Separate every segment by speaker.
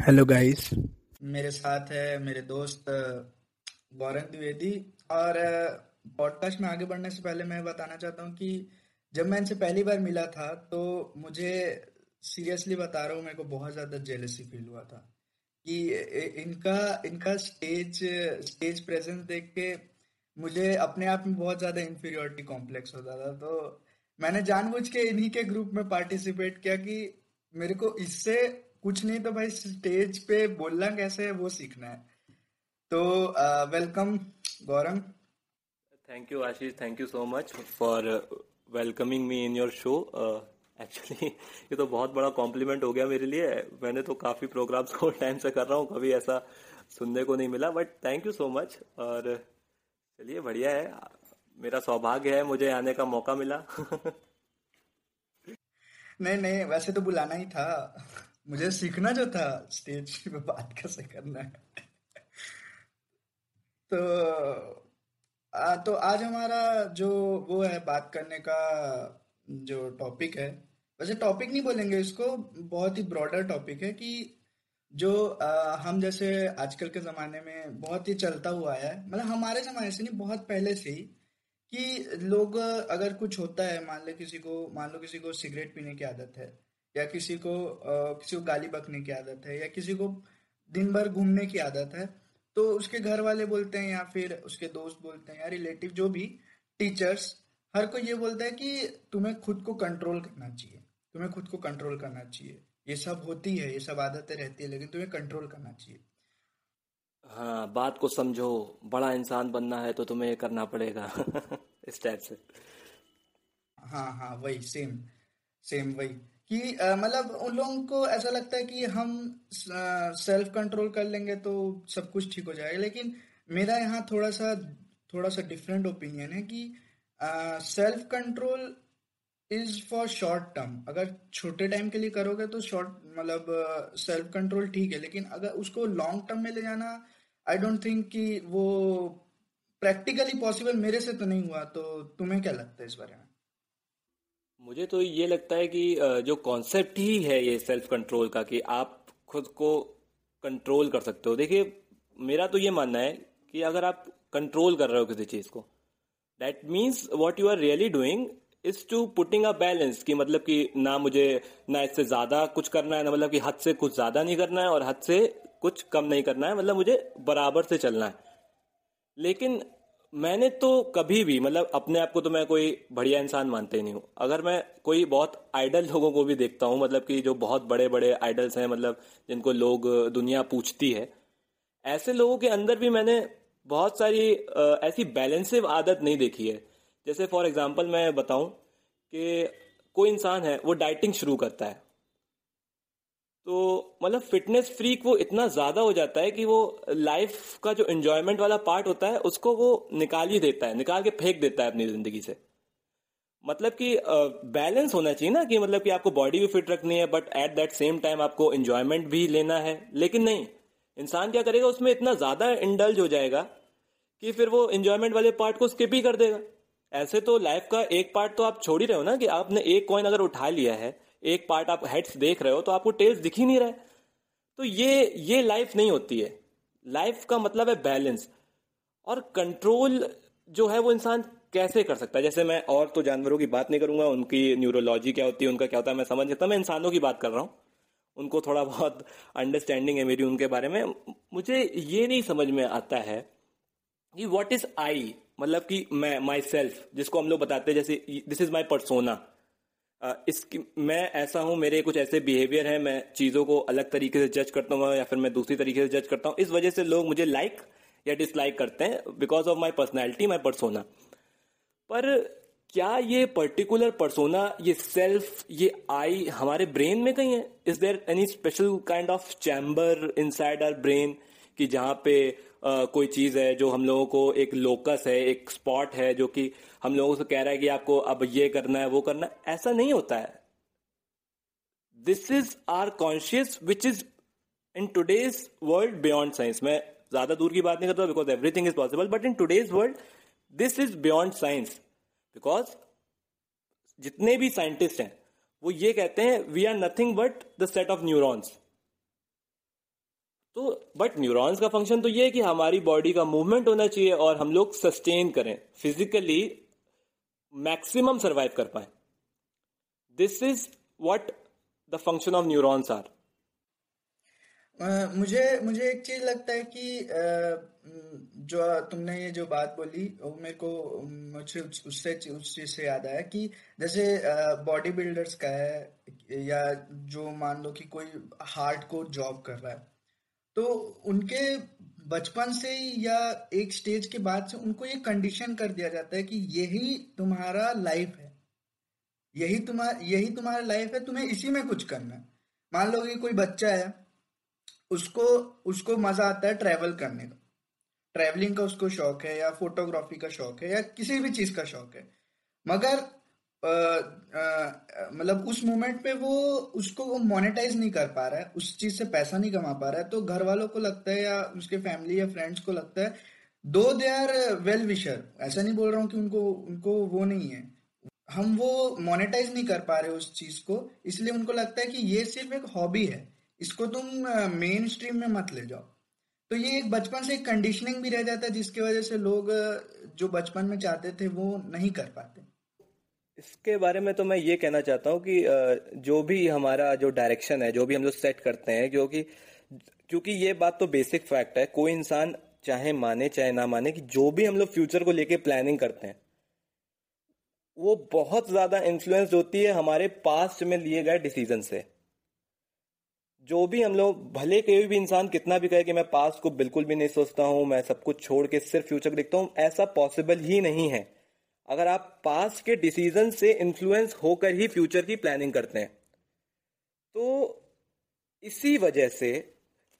Speaker 1: Hello guys
Speaker 2: मेरे साथ है मेरे दोस्त गौरव द्विवेदी। और पॉडकास्ट में आगे बढ़ने से पहले मैं बताना चाहता हूँ कि जब मैं इनसे पहली बार मिला था तो मुझे सीरियसली बता रहा हूँ, मेरे को बहुत ज़्यादा जेलसी फील हुआ था कि इनका इनका स्टेज स्टेज प्रेजेंस देख के मुझे अपने आप में बहुत ज़्यादा इंफीरियोरिटी कॉम्प्लेक्स होता था। तो मैंने जानबूझ के इन्हीं के ग्रुप में पार्टिसिपेट किया कि मेरे को इससे कुछ नहीं तो भाई स्टेज पे बोलना कैसे है वो सीखना है। तो welcome Gaurav
Speaker 3: thank you Ashish thank you so much for welcoming me in your show actually ये तो बहुत बड़ा कॉम्प्लीमेंट हो गया मेरे लिए। मैंने तो काफ़ी प्रोग्राम्स को टाइम से कर रहा हूँ कभी ऐसा सुनने को नहीं मिला but thank you so much और चलिए बढ़िया है। मेरा सौभाग्य है मुझे आने का मौका मिला।
Speaker 2: नहीं नहीं वैसे तो बुलाना ही था। मुझे सीखना जो था स्टेज पे बात कैसे करना है। तो आ, तो आज हमारा जो वो है बात करने का जो टॉपिक है वैसे टॉपिक नहीं बोलेंगे इसको बहुत ही ब्रॉडर टॉपिक है कि जो आ, हम जैसे आजकल के ज़माने में बहुत ही चलता हुआ है मतलब हमारे ज़माने से नहीं बहुत पहले से ही कि लोग अगर कुछ होता है मान लो किसी को मान लो किसी को सिगरेट पीने की आदत है या किसी को आ, किसी को गाली बकने की आदत है या किसी को दिन भर घूमने की आदत है तो उसके घर वाले बोलते हैं या फिर उसके दोस्त बोलते हैं या रिलेटिव जो भी टीचर्स हर कोई ये बोलता है कि तुम्हें खुद को कंट्रोल करना चाहिए तुम्हें खुद को कंट्रोल करना चाहिए। ये सब होती है ये सब आदतें रहती है लेकिन तुम्हें कंट्रोल करना चाहिए।
Speaker 3: हाँ बात को समझो बड़ा इंसान बनना है तो तुम्हें ये करना पड़ेगा इस टाइप से।
Speaker 2: हाँ हाँ वही सेम सेम वही। कि मतलब उन लोगों को ऐसा लगता है कि हम सेल्फ कंट्रोल कर लेंगे तो सब कुछ ठीक हो जाएगा। लेकिन मेरा यहाँ थोड़ा सा थोड़ा सा डिफरेंट ओपिनियन है कि self control is for short term अगर छोटे टाइम के लिए करोगे तो शॉर्ट मतलब सेल्फ कंट्रोल ठीक है। लेकिन अगर उसको लॉन्ग टर्म में ले जाना आई डोंट थिंक कि वो प्रैक्टिकली पॉसिबल मेरे से तो नहीं हुआ तो तुम्हें क्या लगता है इस बारे में?
Speaker 3: मुझे तो ये लगता है कि जो कॉन्सेप्ट ही है ये सेल्फ कंट्रोल का कि आप खुद को कंट्रोल कर सकते हो। देखिए, मेरा तो ये मानना है कि अगर आप कंट्रोल कर रहे हो किसी चीज़ को that means what you are really doing is to putting a balance कि मतलब कि ना मुझे, ना इससे ज़्यादा कुछ करना है, ना मतलब कि हद से कुछ ज़्यादा नहीं करना है और हद से कुछ कम नहीं करना है मतलब मुझे बराबर से चलना है। लेकिन मैंने तो कभी भी मतलब अपने आप को तो मैं कोई बढ़िया इंसान मानते नहीं हूँ। अगर मैं कोई बहुत आइडल लोगों को भी देखता हूँ मतलब कि जो बहुत बड़े बड़े आइडल्स हैं मतलब जिनको लोग दुनिया पूछती है, ऐसे लोगों के अंदर भी मैंने बहुत सारी ऐसी बैलेंसिव आदत नहीं देखी है। जैसे फॉर एग्ज़ाम्पल मैं बताऊँ कि कोई इंसान है, वो डाइटिंग शुरू करता है। तो मतलब फिटनेस फ्रीक वो इतना ज़्यादा हो जाता है कि वो लाइफ का जो एंजॉयमेंट वाला पार्ट होता है, उसको वो निकाल ही देता है, निकाल के फेंक देता है अपनी ज़िंदगी से। मतलब कि बैलेंस होना चाहिए ना कि मतलब कि आपको बॉडी भी फिट रखनी है but at that same time आपको एंजॉयमेंट भी लेना है। लेकिन नहीं, इंसान क्या करेगा, उसमें इतना ज़्यादा इंडल्ज हो जाएगा कि फिर वो एंजॉयमेंट वाले पार्ट को स्किप ही कर देगा। ऐसे तो लाइफ का एक पार्ट तो आप छोड़ ही रहे हो ना कि आपने एक कॉइन अगर उठा लिया है एक पार्ट आप हेड्स देख रहे हो तो आपको टेल्स दिख ही नहीं रहा। तो ये ये लाइफ नहीं होती है। लाइफ का मतलब है बैलेंस और कंट्रोल जो है, वो इंसान कैसे कर सकता है? जैसे मैं और तो जानवरों की बात नहीं करूँगा, उनकी न्यूरोलॉजी क्या होती है, उनका क्या होता है, मैं समझ सकता मैं इंसानों की बात कर रहा हूँ। उनको थोड़ा बहुत अंडरस्टैंडिंग है मेरी उनके बारे में। मुझे ये नहीं समझ में आता है कि व्हाट इज़ आई मतलब कि मैं माई सेल्फ जिसको हम लोग बताते हैं, जैसे दिस इज़ माई परसोना इसकी, मैं ऐसा हूँ, मेरे कुछ ऐसे बिहेवियर हैं, मैं चीज़ों को अलग तरीके से जज करता हूँ या फिर मैं दूसरी तरीके से जज करता हूँ। इस वजह से लोग मुझे लाइक या डिसलाइक करते हैं because of my personality my persona पर क्या ये पर्टिकुलर परसोना ये सेल्फ ये आई हमारे ब्रेन में कहीं है? Is there any special kind of chamber inside our brain कि जहाँ पे आ, कोई चीज़ है जो हम लोगों को एक लोकस है एक स्पॉट है जो कि हम लोगों से कह रहा है कि आपको अब ये करना है वो करना है ऐसा नहीं होता है। This is our conscious which is in today's world beyond science मैं ज़्यादा दूर की बात नहीं करता because everything is possible but in today's world this is beyond science because जितने भी साइंटिस्ट हैं वो ये कहते हैं we are nothing but the set of neurons तो बट न्यूरॉन्स का फ़ंक्शन तो ये है कि हमारी बॉडी का मूवमेंट होना चाहिए और हम लोग सस्टेन करें फिजिकली मैक्सिमम सर्वाइव कर पाए। This is what the function of neurons are
Speaker 2: मुझे मुझे एक चीज़ लगता है कि जो तुमने ये जो बात बोली, वो मेरे को, मुझे उससे, उस चीज़ से याद आया कि जैसे बॉडी बिल्डर्स का है, या जो मान लो कि कोई हार्ड को जॉब कर रहा है तो उनके बचपन से ही या एक स्टेज के बाद से उनको ये कंडीशन कर दिया जाता है कि यही तुम्हारा लाइफ है। यही तुम्हारा यही तुम्हारा लाइफ है, तुम्हें इसी में कुछ करना है। मान लो कि कोई बच्चा है, उसको उसको मज़ा आता है ट्रैवल करने का। ट्रैवलिंग का उसको शौक है या फोटोग्राफी का शौक है या किसी भी चीज़ का शौक है। मगर मतलब उस मोमेंट पे वो उसको वो मोनेटाइज नहीं कर पा रहा है, उस चीज़ से पैसा नहीं कमा पा रहा है तो घर वालों को लगता है या उसके फैमिली या फ्रेंड्स को लगता है दो दे आर वेल विशर ऐसा नहीं बोल रहा हूँ कि उनको उनको वो नहीं है। हम वो मोनेटाइज नहीं कर पा रहे उस चीज़ को, इसलिए उनको लगता है कि ये सिर्फ़ एक हॉबी है, इसको तुम मेन स्ट्रीम में मत ले जाओ। तो ये एक बचपन से कंडीशनिंग भी रह जाता है, जिसकी वजह से लोग जो बचपन में चाहते थे वो नहीं कर पाते।
Speaker 3: इसके बारे में तो मैं ये कहना चाहता हूँ कि जो भी हमारा जो डायरेक्शन है, जो भी हम लोग सेट करते हैं, जो कि क्योंकि ये बात तो बेसिक फैक्ट है, कोई इंसान चाहे माने चाहे ना माने कि जो भी हम लोग फ्यूचर को लेके प्लानिंग करते हैं, वो बहुत ज़्यादा इन्फ्लुएंस होती है हमारे पास्ट में लिए गए डिसीज़न से। जो भी हम लोग, भले कोई भी इंसान कितना भी कहे कि मैं पास्ट को बिल्कुल भी नहीं सोचता हूँ, मैं सब कुछ छोड़ के सिर्फ़ फ्यूचर को देखता हूँ, ऐसा पॉसिबल ही नहीं है। अगर आप पास्ट के डिसीज़न से इन्फ्लुएंस होकर ही फ्यूचर की प्लानिंग करते हैं तो इसी वजह से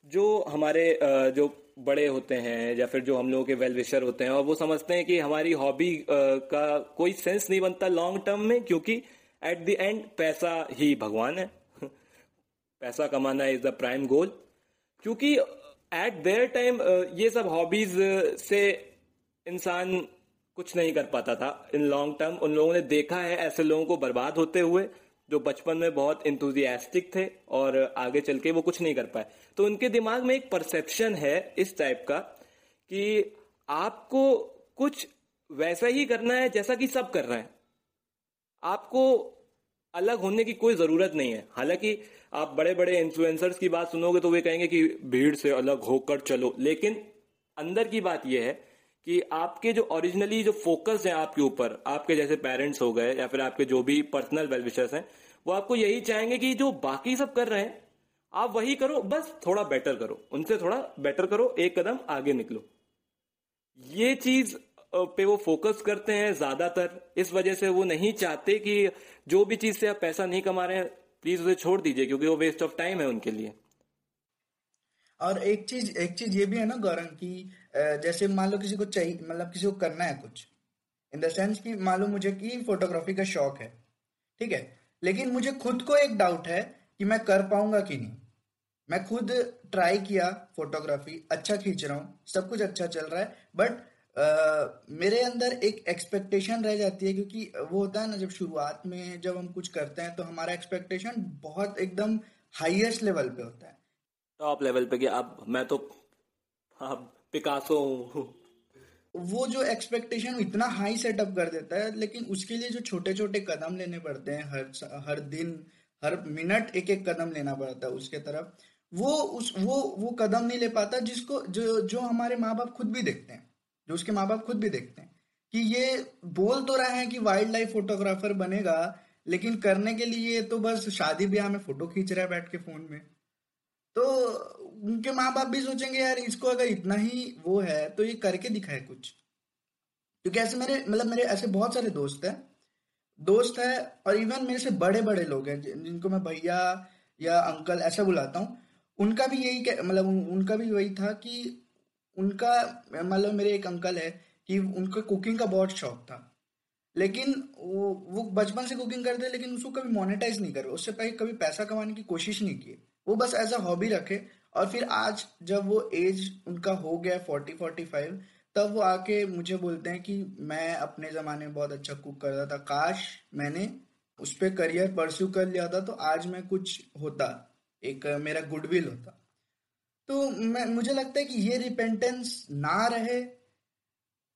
Speaker 3: जो हमारे जो बड़े होते हैं या फिर जो हम लोगों के वेल विशर होते हैं, और वो समझते हैं कि हमारी हॉबी का कोई सेंस नहीं बनता लॉन्ग टर्म में, क्योंकि एट द एंड पैसा ही भगवान है। पैसा कमाना इज़ द प्राइम गोल क्योंकि एट देयर टाइम ये सब हॉबीज से इंसान कुछ नहीं कर पाता था। इन लॉन्ग टर्म उन लोगों ने देखा है ऐसे लोगों को बर्बाद होते हुए, जो बचपन में बहुत इंथुजियास्टिक थे और आगे चल के वो कुछ नहीं कर पाए। तो उनके दिमाग में एक परसेप्शन है इस टाइप का कि आपको कुछ वैसा ही करना है जैसा कि सब कर रहे हैं। आपको अलग होने की कोई ज़रूरत नहीं है। हालाँकि आप बड़े बड़े इन्फ्लुएंसर्स की बात सुनोगे तो वे कहेंगे कि भीड़ से अलग होकर चलो। लेकिन अंदर की बात यह है कि आपके जो ओरिजिनली जो फोकस है आपके ऊपर, आपके जैसे पेरेंट्स हो गए या फिर आपके जो भी पर्सनल वेलविशर्स हैं, वो आपको यही चाहेंगे कि जो बाकी सब कर रहे हैं, आप वही करो, बस थोड़ा बेटर करो, उनसे थोड़ा बेटर करो, एक कदम आगे निकलो। ये चीज़ पे वो फोकस करते हैं ज़्यादातर, इस वजह से वो नहीं चाहते कि जो भी चीज़ से आप पैसा नहीं कमा रहे हैं प्लीज़ उसे छोड़ दीजिए, क्योंकि वो वेस्ट ऑफ़ टाइम है उनके लिए।
Speaker 2: और एक चीज़ एक चीज़ ये भी है ना गौरव की जैसे मान लो किसी को चाहिए मतलब किसी को करना है कुछ इन द सेंस कि मान लो मुझे कि फोटोग्राफी का शौक है, ठीक है? लेकिन मुझे खुद को एक डाउट है कि मैं कर पाऊँगा कि नहीं। मैं खुद ट्राई किया फोटोग्राफी अच्छा खींच रहा हूँ, सब कुछ अच्छा चल रहा है बट मेरे अंदर एक एक्सपेक्टेशन रह जाती है क्योंकि वो होता है ना, जब शुरुआत में जब हम कुछ करते हैं तो हमारा एक्सपेक्टेशन बहुत एकदम हाईएस्ट लेवल पे होता है।
Speaker 3: टॉप लेवल पे कि अब मैं तो अब पिकासो हूँ।
Speaker 2: वो जो एक्सपेक्टेशन इतना हाई सेटअप कर देता है, लेकिन उसके लिए जो छोटे छोटे कदम लेने पड़ते हैं, हर हर दिन, हर मिनट एक एक कदम लेना पड़ता है उसके तरफ़, वो उस, वो वो कदम नहीं ले पाता जिसको, जो जो हमारे माँ बाप खुद भी देखते हैं, जो उसके माँ बाप खुद भी देखते हैं। कि ये बोल तो रहा है कि वाइल्ड लाइफ फोटोग्राफर बनेगा, लेकिन करने के लिए तो बस शादी ब्याह में फ़ोटो खींच रहा है बैठ के फ़ोन में। तो उनके माँ बाप भी सोचेंगे, यार, इसको अगर इतना ही वो है तो ये करके दिखाए कुछ। क्योंकि ऐसे मेरे मतलब मेरे ऐसे बहुत सारे दोस्त हैं। दोस्त है और इवन मेरे से बड़े बड़े लोग हैं जिनको मैं भैया या अंकल ऐसा बुलाता हूँ। उनका भी यही मतलब उनका भी वही था कि उनका मतलब मेरे एक अंकल है कि उनको कुकिंग का बहुत शौक था। लेकिन वो वो बचपन से कुकिंग करते लेकिन उसको कभी मोनेटाइज नहीं करे उससे पहले कभी पैसा कमाने की कोशिश नहीं की। वो बस एज अ हॉबी रखे। और फिर आज जब वो एज उनका हो गया फोर्टी फोर्टी फाइव तब वो आके मुझे बोलते हैं कि मैं अपने ज़माने में बहुत अच्छा कुक करता था। काश मैंने उस पर करियर परस्यू कर लिया था तो आज मैं कुछ होता। एक मेरा गुडविल होता। तो मैं, मुझे लगता है कि ये रिपेंटेंस ना रहे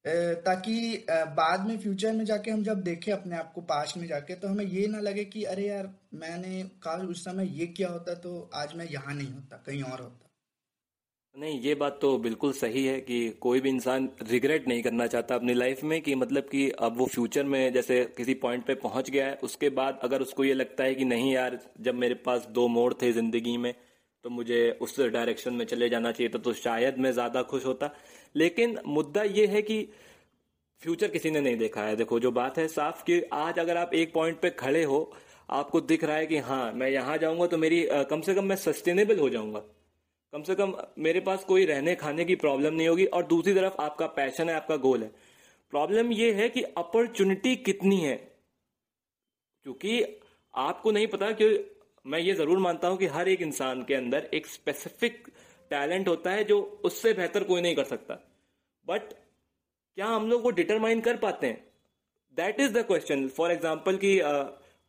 Speaker 2: ताकि बाद में फ्यूचर में जाके हम जब देखें अपने आप को पास्ट में जाके तो हमें ये ना लगे कि अरे यार, मैंने काश उस समय ये किया होता तो आज मैं यहाँ नहीं होता, कहीं और होता।
Speaker 3: नहीं, ये बात तो बिल्कुल सही है कि कोई भी इंसान रिग्रेट नहीं करना चाहता अपनी लाइफ में, कि मतलब कि अब वो फ्यूचर में जैसे किसी पॉइंट पे पहुँच गया है, उसके बाद अगर उसको ये लगता है कि नहीं यार, जब मेरे पास दो मोड़ थे ज़िंदगी में तो मुझे उस डायरेक्शन में चले जाना चाहिए था तो शायद मैं ज़्यादा खुश होता। लेकिन मुद्दा ये है कि फ्यूचर किसी ने नहीं देखा है। देखो, जो बात है साफ़ कि आज अगर आप एक पॉइंट पे खड़े हो, आपको दिख रहा है कि हाँ मैं यहाँ जाऊँगा तो मेरी कम से कम मैं सस्टेनेबल हो जाऊँगा। कम से कम मेरे पास कोई रहने खाने की प्रॉब्लम नहीं होगी और दूसरी तरफ़ आपका पैशन है, आपका गोल है। प्रॉब्लम यह है कि अपॉर्चुनिटी कितनी है। क्योंकि आपको नहीं पता कि मैं ये ज़रूर मानता हूँ कि हर एक इंसान के अंदर एक स्पेसिफिक टैलेंट होता है जो उससे बेहतर कोई नहीं कर सकता। बट क्या हम लोग वो डिटरमाइन कर पाते हैं? That is the question for example कि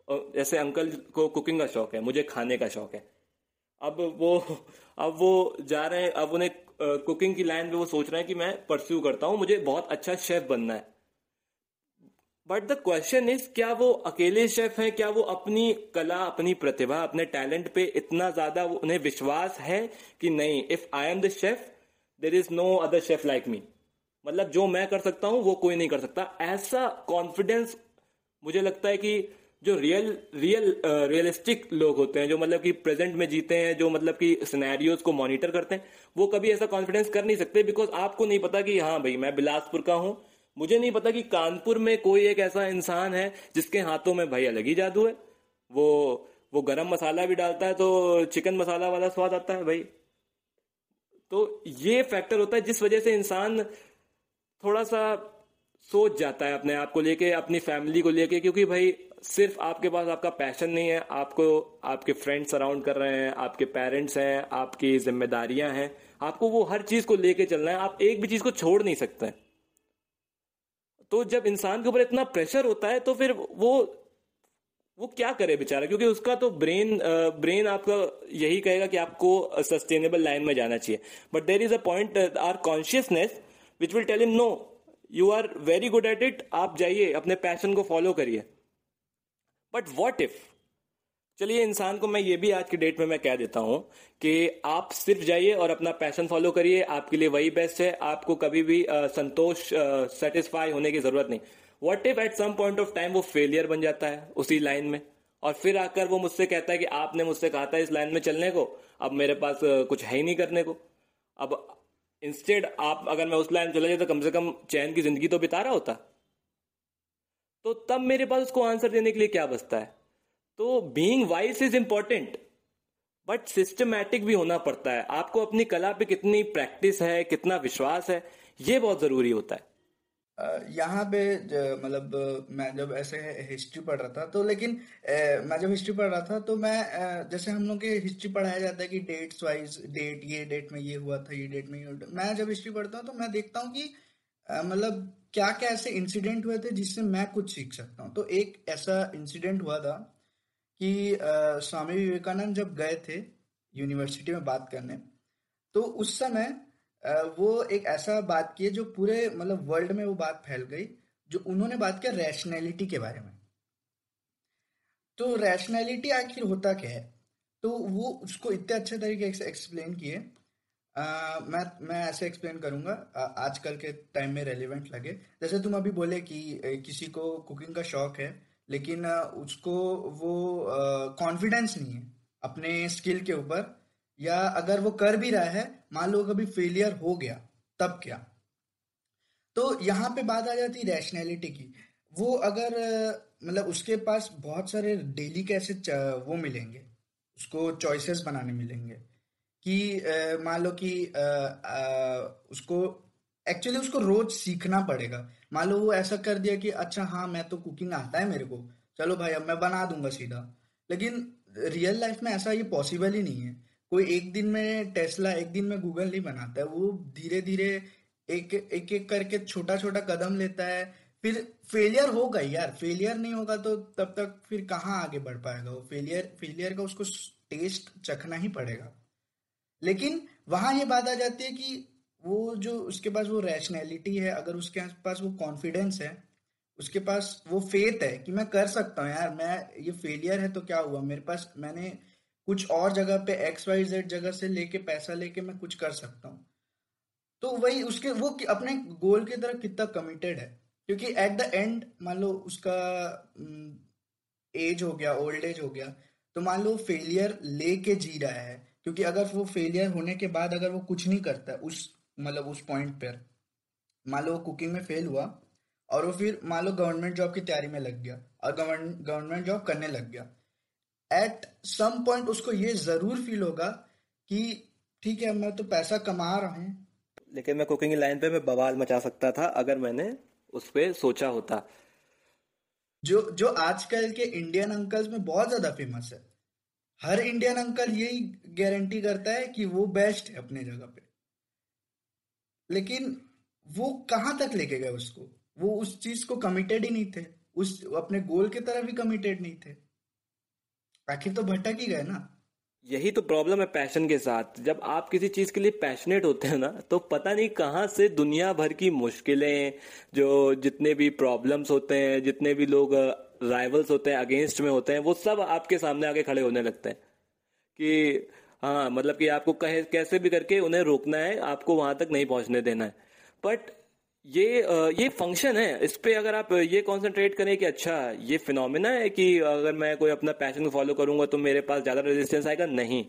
Speaker 3: जैसे अंकल को कुकिंग का शौक है, मुझे खाने का शौक है। अब वो अब वो जा रहे हैं, अब उन्हें कुकिंग की लाइन में वो सोच रहे हैं कि मैं परस्यू करता हूँ, मुझे बहुत अच्छा शेफ बनना है। बट द क्वेश्चन इज़ क्या वो अकेले शेफ हैं? क्या वो अपनी कला, अपनी प्रतिभा, अपने टैलेंट पे इतना ज़्यादा उन्हें विश्वास है कि नहीं? If I am the chef there is no other chef like me मतलब जो मैं कर सकता हूँ, वो कोई नहीं कर सकता। ऐसा कॉन्फिडेंस मुझे लगता है कि जो रियल रियल रियलिस्टिक लोग होते हैं, जो मतलब कि प्रेजेंट में जीते हैं, जो मतलब कि सिनेरियोज को मॉनिटर करते हैं, वो कभी ऐसा कॉन्फिडेंस कर नहीं सकते बिकॉज़ आपको नहीं पता कि हाँ भाई, मैं बिलासपुर का हूँ मुझे नहीं पता कि कानपुर में कोई एक ऐसा इंसान है जिसके हाथों में भाई अलग ही जादू है। वो वो गरम मसाला भी डालता है तो चिकन मसाला वाला स्वाद आता है भाई। तो ये फैक्टर होता है जिस वजह से इंसान थोड़ा सा सोच जाता है अपने आप को लेके, अपनी फैमिली को लेके, क्योंकि भाई सिर्फ़ आपके पास आपका पैशन नहीं है, आपको, आपके फ्रेंड्स सराउंड कर रहे हैं, आपके पेरेंट्स हैं, आपकी जिम्मेदारियाँ हैं, आपको वो हर चीज़ को लेके चलना है, आप एक भी चीज़ को छोड़ नहीं सकते। तो जब इंसान के ऊपर इतना प्रेशर होता है तो फिर वो वो क्या करे बेचारा? क्योंकि उसका तो ब्रेन ब्रेन आपका यही कहेगा कि आपको सस्टेनेबल लाइन में जाना चाहिए। But there is a point our consciousness which will tell him no you are very good at it आप जाइए, अपने पैशन को फॉलो करिए. बट वॉट इफ़ चलिए, इंसान को मैं ये भी आज की डेट में मैं कह देता हूँ कि आप सिर्फ़ जाइए और अपना पैशन फॉलो करिए। आपके लिए वही बेस्ट है। आपको कभी भी संतोष सेटिस्फाई होने की ज़रूरत नहीं। What if at some point of time वो फेलियर बन जाता है उसी लाइन में? और फिर आकर वो मुझसे कहता है कि आपने मुझसे कहा था इस लाइन में चलने को, अब मेरे पास कुछ है ही नहीं करने को। अब इंस्टेड आप, अगर मैं उस लाइन चला जाए तो कम से कम चैन की ज़िंदगी तो बिता रहा होता। तो तब मेरे पास उसको आंसर देने के लिए क्या बचता है? तो being wise is important but systematic भी होना पड़ता है। आपको अपनी कला पे कितनी प्रैक्टिस है, कितना विश्वास है, ये बहुत ज़रूरी होता है।
Speaker 2: यहाँ पे मतलब मैं जब ऐसे हिस्ट्री पढ़ रहा था तो लेकिन मैं जब हिस्ट्री पढ़ रहा था तो मैं जैसे हम लोग के हिस्ट्री पढ़ाया जाता है कि डेट्स वाइज डेट ये डेट में ये हुआ था, ये डेट में ये मैं जब हिस्ट्री पढ़ता हूँ तो मैं देखता हूँ कि मतलब क्या क्या ऐसे इंसिडेंट हुए थे जिससे मैं कुछ सीख सकता हूँ। तो एक ऐसा इंसिडेंट हुआ था कि स्वामी विवेकानंद जब गए थे यूनिवर्सिटी में बात करने तो उस समय वो एक ऐसा बात किए जो पूरे मतलब वर्ल्ड में वो बात फैल गई, जो उन्होंने बात किया रैशनैलिटी के बारे में। तो रैशनैलिटी आखिर होता क्या है? तो वो उसको इतने अच्छे तरीके से एक्सप्लेन किए। मैं मैं ऐसे एक्सप्लेन करूँगा आजकल के टाइम में रेलिवेंट लगे। जैसे तुम अभी बोले कि किसी को कुकिंग का शौक है लेकिन उसको वो कॉन्फिडेंस नहीं है अपने स्किल के ऊपर, या अगर वो कर भी रहा है, मान लो कभी फेलियर हो गया, तब क्या? तो यहाँ पे बात आ जाती है रैशनैलिटी की। वो अगर मतलब उसके पास बहुत सारे डेली कैसे वो मिलेंगे, उसको चॉइसेस बनाने मिलेंगे, कि मान लो कि उसको एक्चुअली उसको रोज सीखना पड़ेगा। मान लो वो ऐसा कर दिया कि अच्छा हाँ मैं तो कुकिंग आता है मेरे को। चलो भाई, अब मैं बना दूँगा सीधा। लेकिन रियल लाइफ में ऐसा ये पॉसिबल ही नहीं है। कोई एक दिन में टेस्ला एक दिन में गूगल नहीं बनाता है। वो धीरे धीरे एक एक एक करके छोटा छोटा कदम लेता है। फिर फेलियर होगा यार। फेलियर नहीं होगा तो तब तक फिर कहाँ आगे बढ़ पाएगा वो? फेलियर फेलियर का उसको टेस्ट चखना ही पड़ेगा। लेकिन वहाँ ये बात आ जाती है कि वो जो उसके पास वो रैशनैलिटी है, अगर उसके पास वो कॉन्फिडेंस है, उसके पास वो फेथ है कि मैं कर सकता हूँ, यार, मैं, ये फेलियर है तो क्या हुआ? मेरे पास, मैंने कुछ और जगह पे एक्स वाई जेड जगह से लेके पैसा लेके मैं कुछ कर सकता हूँ। तो वही उसके, वो अपने गोल की तरफ़ कितना कमिटेड है। क्योंकि एट द एंड मान लो उसका एज हो गया ओल्ड एज हो गया तो मान लो फेलियर लेके जी रहा है। क्योंकि अगर वो फेलियर होने के बाद अगर वो कुछ नहीं करता, उस मतलब उस पॉइंट पर। मान लो वो कुकिंग में फेल हुआ और वो फिर मान लो गवर्नमेंट जॉब की तैयारी में लग गया और गवर्नमेंट जॉब करने लग गया। एट सम पॉइंट उसको ये ज़रूर फील होगा कि ठीक है मैं तो पैसा कमा रहा हूँ।
Speaker 3: लेकिन मैं कुकिंग लाइन पे मैं बवाल मचा सकता था अगर मैंने उस पर सोचा होता।
Speaker 2: जो जो आजकल के इंडियन अंकल्स में बहुत ज़्यादा फ़ेमस है। हर इंडियन अंकल यही गारंटी करता है कि वो बेस्ट है अपने जगह पे। लेकिन वो कहाँ तक लेके गए उसको? वो उस चीज़ को कमिटेड ही नहीं थे। उस, अपने गोल की तरफ़ भी कमिटेड नहीं थे। आखिर तो भटक ही गए ना।
Speaker 3: यही तो प्रॉब्लम है पैशन के साथ। जब आप किसी चीज़ के लिए पैशनेट होते हैं ना तो पता नहीं कहाँ से दुनिया भर की मुश्किलें, जो जितने भी प्रॉब्लम्स होते हैं, जितने भी लोग राइवल्स होते हैं अगेंस्ट में होते हैं, वो सब आपके सामने आके खड़े होने लगते हैं। कि हाँ मतलब कि आपको कहे, कैसे भी करके उन्हें रोकना है, आपको वहाँ तक नहीं पहुँचने देना है। बट ये ये फ़ंक्शन है। इस पर अगर आप ये कॉन्सेंट्रेट करें कि अच्छा ये फिनोमिना है कि अगर मैं कोई अपना पैशन को फॉलो करूँगा तो मेरे पास ज़्यादा रेजिस्टेंस आएगा? नहीं।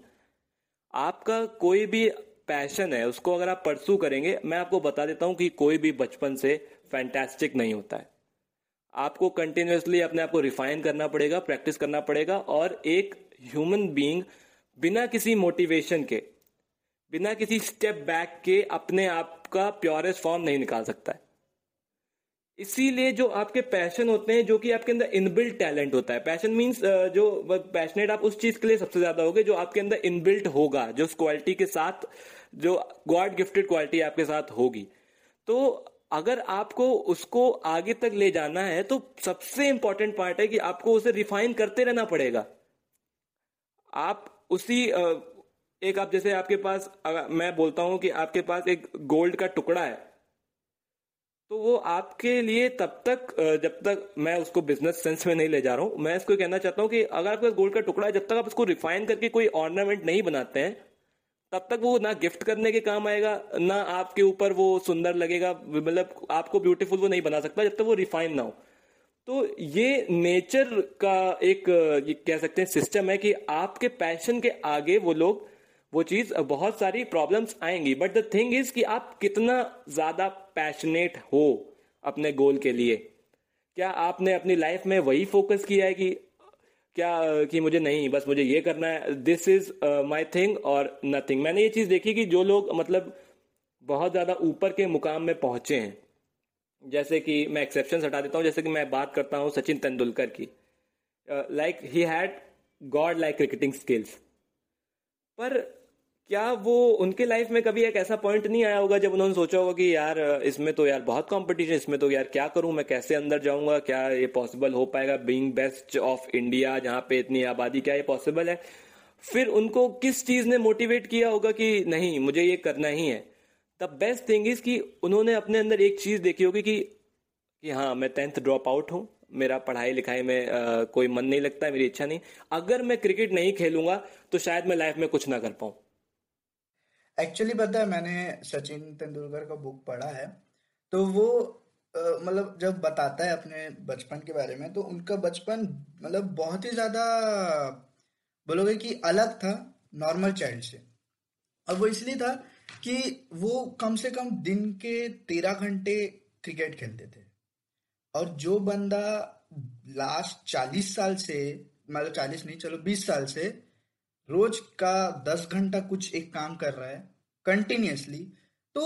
Speaker 3: आपका कोई भी पैशन है, उसको अगर आप परसू करेंगे, मैं आपको बता देता हूँ कि कोई भी बचपन से फैंटेस्टिक नहीं होता है। आपको कंटिन्यूसली अपने आप को रिफाइन करना पड़ेगा प्रैक्टिस करना पड़ेगा और एक ह्यूमन बीइंग बिना किसी मोटिवेशन के, बिना किसी स्टेप बैक के अपने आप का प्योरेस्ट फॉर्म नहीं निकाल सकता है। इसीलिए जो आपके पैशन होते हैं, जो कि आपके अंदर इनबिल्ट टैलेंट होता है। पैशन मींस जो पैशनेट आप उस चीज़ के लिए सबसे ज़्यादा होगे जो आपके अंदर इनबिल्ट होगा, जो उस क्वालिटी के साथ, जो गॉड गिफ्टेड क्वालिटी आपके साथ होगी। तो अगर आपको उसको आगे तक ले जाना है तो सबसे इंपॉर्टेंट पार्ट है कि आपको उसे रिफाइन करते रहना पड़ेगा। आप उसी एक आप जैसे आपके पास मैं बोलता हूँ कि आपके पास एक गोल्ड का टुकड़ा है तो वो आपके लिए तब तक जब तक मैं उसको बिज़नेस सेंस में नहीं ले जा रहा हूँ, मैं इसको कहना चाहता हूँ कि अगर आपके गोल्ड का टुकड़ा है, जब तक आप उसको रिफाइन करके कोई ऑर्नामेंट नहीं बनाते हैं, तब तक वो ना गिफ्ट करने के काम आएगा, ना आपके ऊपर वो सुंदर लगेगा मतलब आपको ब्यूटीफुल वो नहीं बना सकता जब तक वो रिफाइन ना हो। तो ये नेचर का एक कह सकते हैं सिस्टम है कि आपके पैशन के आगे वो लोग, वो चीज़, बहुत सारी प्रॉब्लम्स आएँगी। बट द थिंग इज़ कि आप कितना ज़्यादा पैशनेट हो अपने गोल के लिए। क्या आपने अपनी लाइफ में वही फोकस किया है कि, क्या, कि मुझे नहीं, बस मुझे ये करना है दिस इज़ माई थिंग और नथिंग मैंने ये चीज़ देखी कि जो लोग मतलब बहुत ज़्यादा ऊपर के मुकाम में पहुँचे हैं। जैसे कि मैं एक्सेप्शन हटा देता हूँ, जैसे कि मैं बात करता हूँ सचिन तेंदुलकर की। Like he had god like cricketing skills पर क्या वो उनके लाइफ में कभी एक ऐसा पॉइंट नहीं आया होगा जब उन्होंने सोचा होगा कि यार इसमें तो यार बहुत कंपटीशन इसमें तो यार क्या करूँ, मैं कैसे अंदर जाऊँगा, क्या ये पॉसिबल हो पाएगा बीइंग बेस्ट ऑफ़ इंडिया जहाँ पे इतनी आबादी, क्या ये पॉसिबल है? फिर उनको किस चीज़ ने मोटिवेट किया होगा कि नहीं, मुझे ये करना ही है? द बेस्ट थिंग इज़ कि उन्होंने अपने अंदर एक चीज़ देखी होगी कि कि हाँ मैं टेंथ ड्रॉप आउट हूँ मेरा पढ़ाई लिखाई में आ, कोई मन नहीं लगता मेरी इच्छा नहीं। अगर मैं क्रिकेट नहीं खेलूँगा तो शायद मैं लाइफ में कुछ ना कर पाऊँ।
Speaker 2: एक्चुअली पता है मैंने सचिन तेंदुलकर का बुक पढ़ा है। तो वो मतलब जब बताता है अपने बचपन के बारे में तो उनका बचपन मतलब बहुत ही ज़्यादा बोलोगे कि अलग था नॉर्मल चाइल्ड से। और वो इसलिए था कि वो कम से कम दिन के तेरह घंटे क्रिकेट खेलते थे। और जो बंदा लास्ट चालीस साल से मतलब चालीस नहीं, चलो बीस साल से, रोज का दस घंटा कुछ एक काम कर रहा है कंटिन्यूसली तो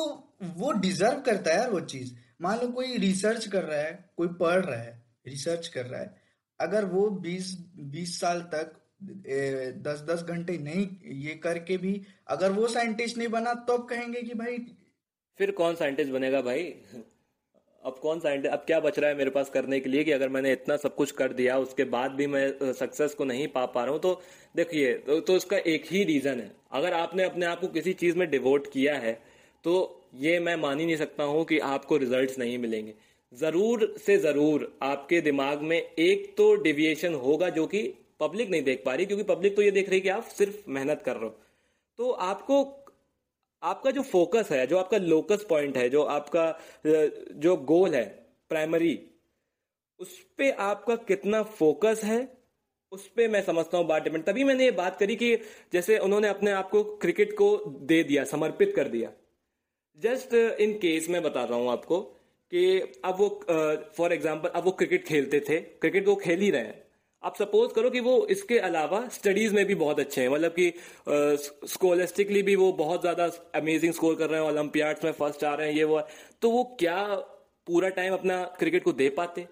Speaker 2: वो डिजर्व करता है यार वो चीज़। मान लो कोई रिसर्च कर रहा है, कोई पढ़ रहा है रिसर्च कर रहा है, अगर वो बीस बीस साल तक दस दस घंटे नहीं ये करके भी अगर वो साइंटिस्ट नहीं बना तो अब कहेंगे कि भाई
Speaker 3: फिर कौन साइंटिस्ट बनेगा भाई? अब कौन सा अब क्या बच रहा है मेरे पास करने के लिए कि अगर मैंने इतना सब कुछ कर दिया उसके बाद भी मैं सक्सेस को नहीं पा पा रहा हूँ तो देखिए तो, तो इसका एक ही रीजन है। अगर आपने अपने आप को किसी चीज़ में डिवोट किया है तो ये मैं मान ही नहीं सकता हूँ कि आपको रिजल्ट्स नहीं मिलेंगे। ज़रूर से ज़रूर आपके दिमाग में एक तो डिविएशन होगा जो कि पब्लिक नहीं देख पा रही क्योंकि पब्लिक तो ये देख रही है कि आप सिर्फ़ मेहनत कर रहे हो। तो आपको आपका जो फोकस है जो आपका लोकस पॉइंट है जो आपका जो गोल है प्राइमरी उस पर आपका कितना फोकस है उस पर मैं समझता हूँ बात डिपेंड तभी मैंने ये बात करी कि जैसे उन्होंने अपने आप को क्रिकेट को दे दिया समर्पित कर दिया। जस्ट इन केस मैं बता रहा हूँ आपको कि अब वो फॉर uh, एग्ज़ाम्पल अब वो क्रिकेट खेलते थे क्रिकेट वो खेल ही रहे हैं। आप सपोज़ करो कि वो इसके अलावा स्टडीज़ में भी बहुत अच्छे हैं। मतलब कि स्कोलिस्टिकली भी वो बहुत ज़्यादा अमेजिंग स्कोर कर रहे हैं ओलंपियाड्स में फ़र्स्ट आ रहे हैं, ये वो। तो वो क्या पूरा टाइम अपना क्रिकेट को दे पाते?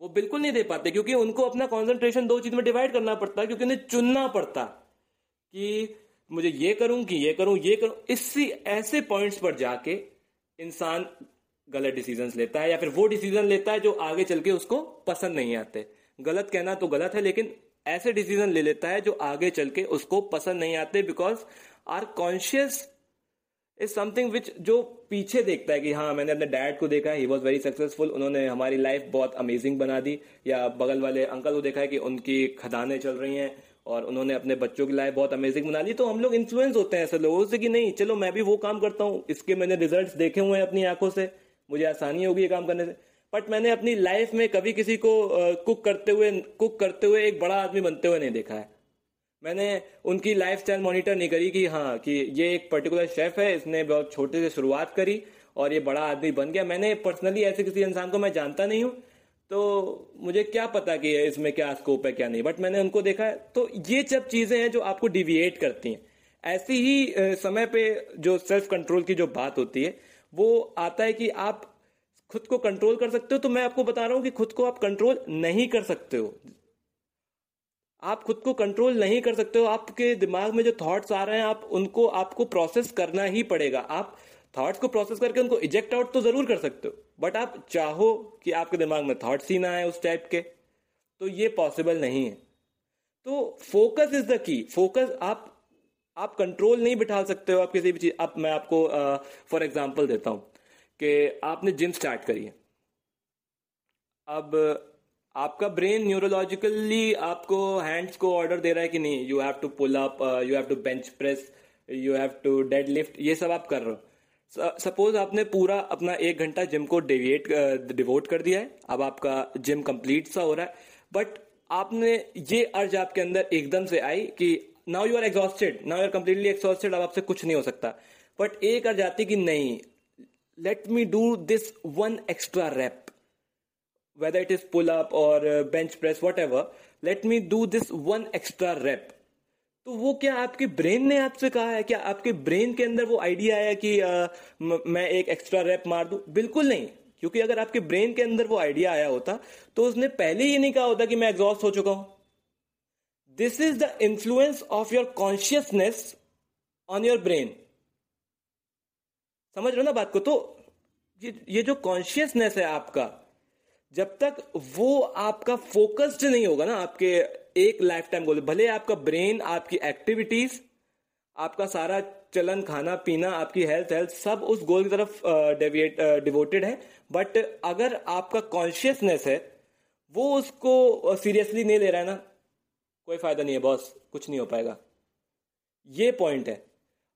Speaker 3: वो बिल्कुल नहीं दे पाते, क्योंकि उनको अपना कॉन्सेंट्रेशन दो चीज़ में डिवाइड करना पड़ता है क्योंकि उन्हें चुनना पड़ता कि मुझे ये करूँ कि ये करूँ ये करूँ। इसी ऐसे पॉइंट्स पर जाके इंसान गलत डिसीज़न लेता है, या फिर वो डिसीज़न लेता है जो आगे चल के उसको पसंद नहीं आते। गलत कहना तो गलत है, लेकिन ऐसे डिसीज़न ले लेता है जो आगे चल के उसको पसंद नहीं आते because our conscious is something which जो पीछे देखता है कि हाँ मैंने अपने डैड को देखा है ही वॉज़ वेरी सक्सेसफुल उन्होंने हमारी लाइफ बहुत अमेजिंग बना दी। या बगल वाले अंकल को देखा है कि उनकी खदानें चल रही हैं और उन्होंने अपने बच्चों की लाइफ बहुत अमेजिंग बना ली। तो हम लोग इन्फ्लुएंस होते हैं ऐसे लोगों से कि नहीं, चलो मैं भी वो काम करता हूँ, इसके मैंने रिज़ल्ट देखे हुए हैं अपनी आँखों से, मुझे आसानी होगी ये काम करने से। बट मैंने अपनी लाइफ में कभी किसी को कुक करते हुए कुक करते हुए एक बड़ा आदमी बनते हुए नहीं देखा है। मैंने उनकी लाइफ स्टाइल मॉनिटर नहीं करी कि हाँ कि ये एक पर्टिकुलर शेफ है, इसने बहुत छोटे से शुरुआत करी और ये बड़ा आदमी बन गया। मैंने पर्सनली ऐसे किसी इंसान को मैं जानता नहीं हूँ तो मुझे क्या पता कि इसमें क्या स्कोप है, क्या नहीं। बट मैंने उनको देखा है तो ये सब चीज़ें हैं जो आपको डिविएट करती हैं। ऐसी ही समय पे जो सेल्फ कंट्रोल की जो बात होती है, वो आता है कि आप खुद को कंट्रोल कर सकते हो तो मैं आपको बता रहा हूँ कि खुद को आप कंट्रोल नहीं कर सकते हो। आप खुद को कंट्रोल नहीं कर सकते हो। आपके दिमाग में जो थॉट्स आ रहे हैं आप उनको आपको प्रोसेस करना ही पड़ेगा। आप थॉट्स को प्रोसेस करके उनको इजेक्ट आउट तो ज़रूर कर सकते हो। बट आप चाहो कि आपके दिमाग में थॉट्स ही ना आए उस टाइप के तो ये पॉसिबल नहीं है। तो focus is the key focus आप आप कंट्रोल नहीं बिठा सकते हो आप किसी भी चीज़ अब मैं आपको फॉर uh, एग्ज़ाम्पल देता हूँ। कि आपने जिम स्टार्ट करी है। अब आपका ब्रेन न्यूरोलॉजिकली आपको हैंड्स को ऑर्डर दे रहा है कि नहीं you have to pull up you have to bench press you have to deadlift ये सब आप कर रहे हो। सपोज़ आपने पूरा अपना एक घंटा जिम को डिविएट डिवोट कर दिया है, अब आपका जिम कंप्लीट सा हो रहा है। बट आपने ये अर्ज़ आपके अंदर एकदम से आई कि now you are exhausted now you are completely exhausted अब आपसे कुछ नहीं हो सकता। बट एक अर्ज़ आती कि नहीं let me do this one extra rep whether it is pull up और bench press whatever let me do this one extra rep तो वो क्या आपके ब्रेन ने आपसे कहा है? क्या आपके ब्रेन के अंदर वो आइडिया आया कि आ, म, मैं एक एक्स्ट्रा रैप मार दू? बिल्कुल नहीं। क्योंकि अगर आपके ब्रेन के अंदर वो आइडिया आया होता तो उसने पहले ही नहीं कहा होता कि मैं एग्जॉस्ट हो चुका हूँ। This is the influence of your consciousness on your brain समझ रहे हो ना बात को? तो ये ये जो कॉन्शियसनेस है आपका, जब तक वो आपका फोकस्ड नहीं होगा ना, आपके एक लाइफ टाइम गोल भले आपका ब्रेन आपकी एक्टिविटीज़ आपका सारा चलन, खाना, पीना, आपकी हेल्थ हेल्थ सब उस गोल की तरफ़ डेविएट डिवोटेड है। बट अगर आपका कॉन्शियसनेस है, वो उसको सीरियसली नहीं ले रहा है ना, कोई फ़ायदा नहीं है बॉस कुछ नहीं हो पाएगा। ये पॉइंट है।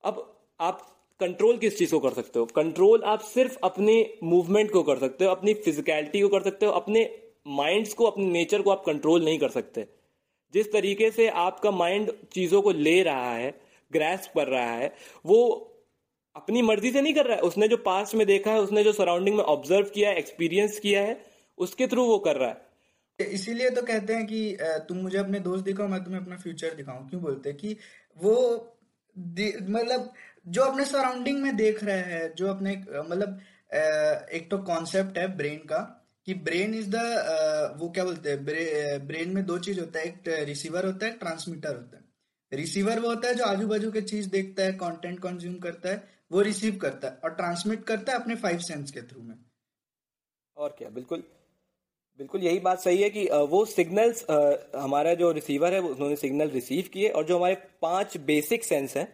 Speaker 3: अब आप कंट्रोल किस चीज़ को कर सकते हो? कंट्रोल आप सिर्फ़ अपने मूवमेंट को कर सकते हो, अपनी फिजिकलिटी को कर सकते हो, अपने माइंड्स को, अपने नेचर को आप कंट्रोल नहीं कर सकते। जिस तरीके से आपका माइंड चीज़ों को ले रहा है ग्रेस्प कर रहा है, वो अपनी मर्ज़ी से नहीं कर रहा है। उसने जो पास्ट में देखा है, उसने जो सराउंडिंग में ऑब्ज़र्व किया है एक्सपीरियंस किया है, उसके थ्रू वो कर रहा है।
Speaker 2: इसीलिए तो कहते हैं कि तुम मुझे अपने दोस्त दिखाओ, मैं तुम्हें अपना फ्यूचर दिखाऊँ। क्यों बोलते हैं कि वो मतलब जो अपने सराउंडिंग में देख रहे हैं जो अपने मतलब एक तो कॉन्सेप्ट है ब्रेन का कि ब्रेन इज़ द वो क्या बोलते हैं ब्रे, ब्रेन में दो चीज़ होता है एक रिसीवर होता है ट्रांसमीटर होता है। रिसीवर वो होता है जो आजू बाजू के चीज़ देखता है कंटेंट कंज्यूम करता है वो रिसीव करता है और ट्रांसमिट करता है अपने फाइव सेंस के थ्रू में।
Speaker 3: और क्या बिल्कुल बिल्कुल यही बात सही है कि वो सिग्नल्स हमारा जो रिसीवर है उन्होंने सिग्नल रिसीव किए और जो हमारे पाँच बेसिक सेंस हैं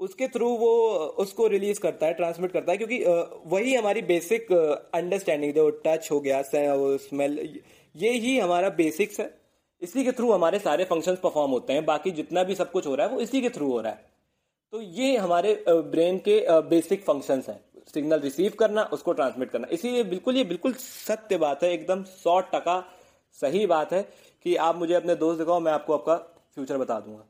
Speaker 3: उसके थ्रू वो, उसको रिलीज़ करता है ट्रांसमिट करता है, क्योंकि वही हमारी बेसिक अंडरस्टैंडिंग जो टच हो गया स्मेल ये ही हमारा बेसिक्स है। इसी के थ्रू हमारे सारे फ़ंक्शंस परफॉर्म होते हैं, बाकी जितना भी सब कुछ हो रहा है, वो इसी के थ्रू हो रहा है। तो ये हमारे ब्रेन के बेसिक फ़ंक्शंस हैं। सिग्नल रिसीव करना, उसको ट्रांसमिट करना। इसीलिए बिल्कुल, ये बिल्कुल सत्य बात है, एकदम सौ टका सही बात है कि आप मुझे अपने दोस्त दिखाओ, मैं आपको आपका फ्यूचर बता दूँगा।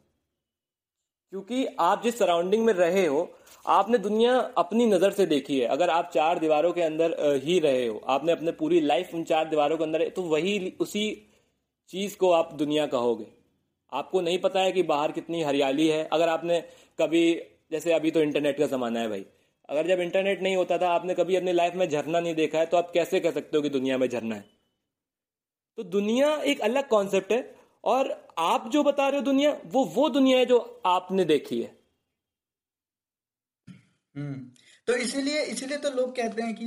Speaker 3: क्योंकि आप जिस सराउंडिंग में रहे हो, आपने दुनिया अपनी नज़र से देखी है। अगर आप चार दीवारों के अंदर ही रहे हो, आपने अपने पूरी लाइफ उन चार दीवारों के अंदर तो वही उसी चीज़ को आप दुनिया कहोगे। आपको नहीं पता है कि बाहर कितनी हरियाली है। अगर आपने कभी, जैसे अभी तो इंटरनेट का ज़माना है भाई। अगर जब इंटरनेट नहीं होता था, आपने कभी अपनी लाइफ में झरना नहीं देखा है तो आप कैसे कह सकते हो कि दुनिया में झरना है? तो दुनिया एक अलग कॉन्सेप्ट है। और आप जो बता रहे हो दुनिया, वो वो दुनिया है जो आपने देखी है।
Speaker 2: हम्म तो इसीलिए इसीलिए तो लोग कहते हैं कि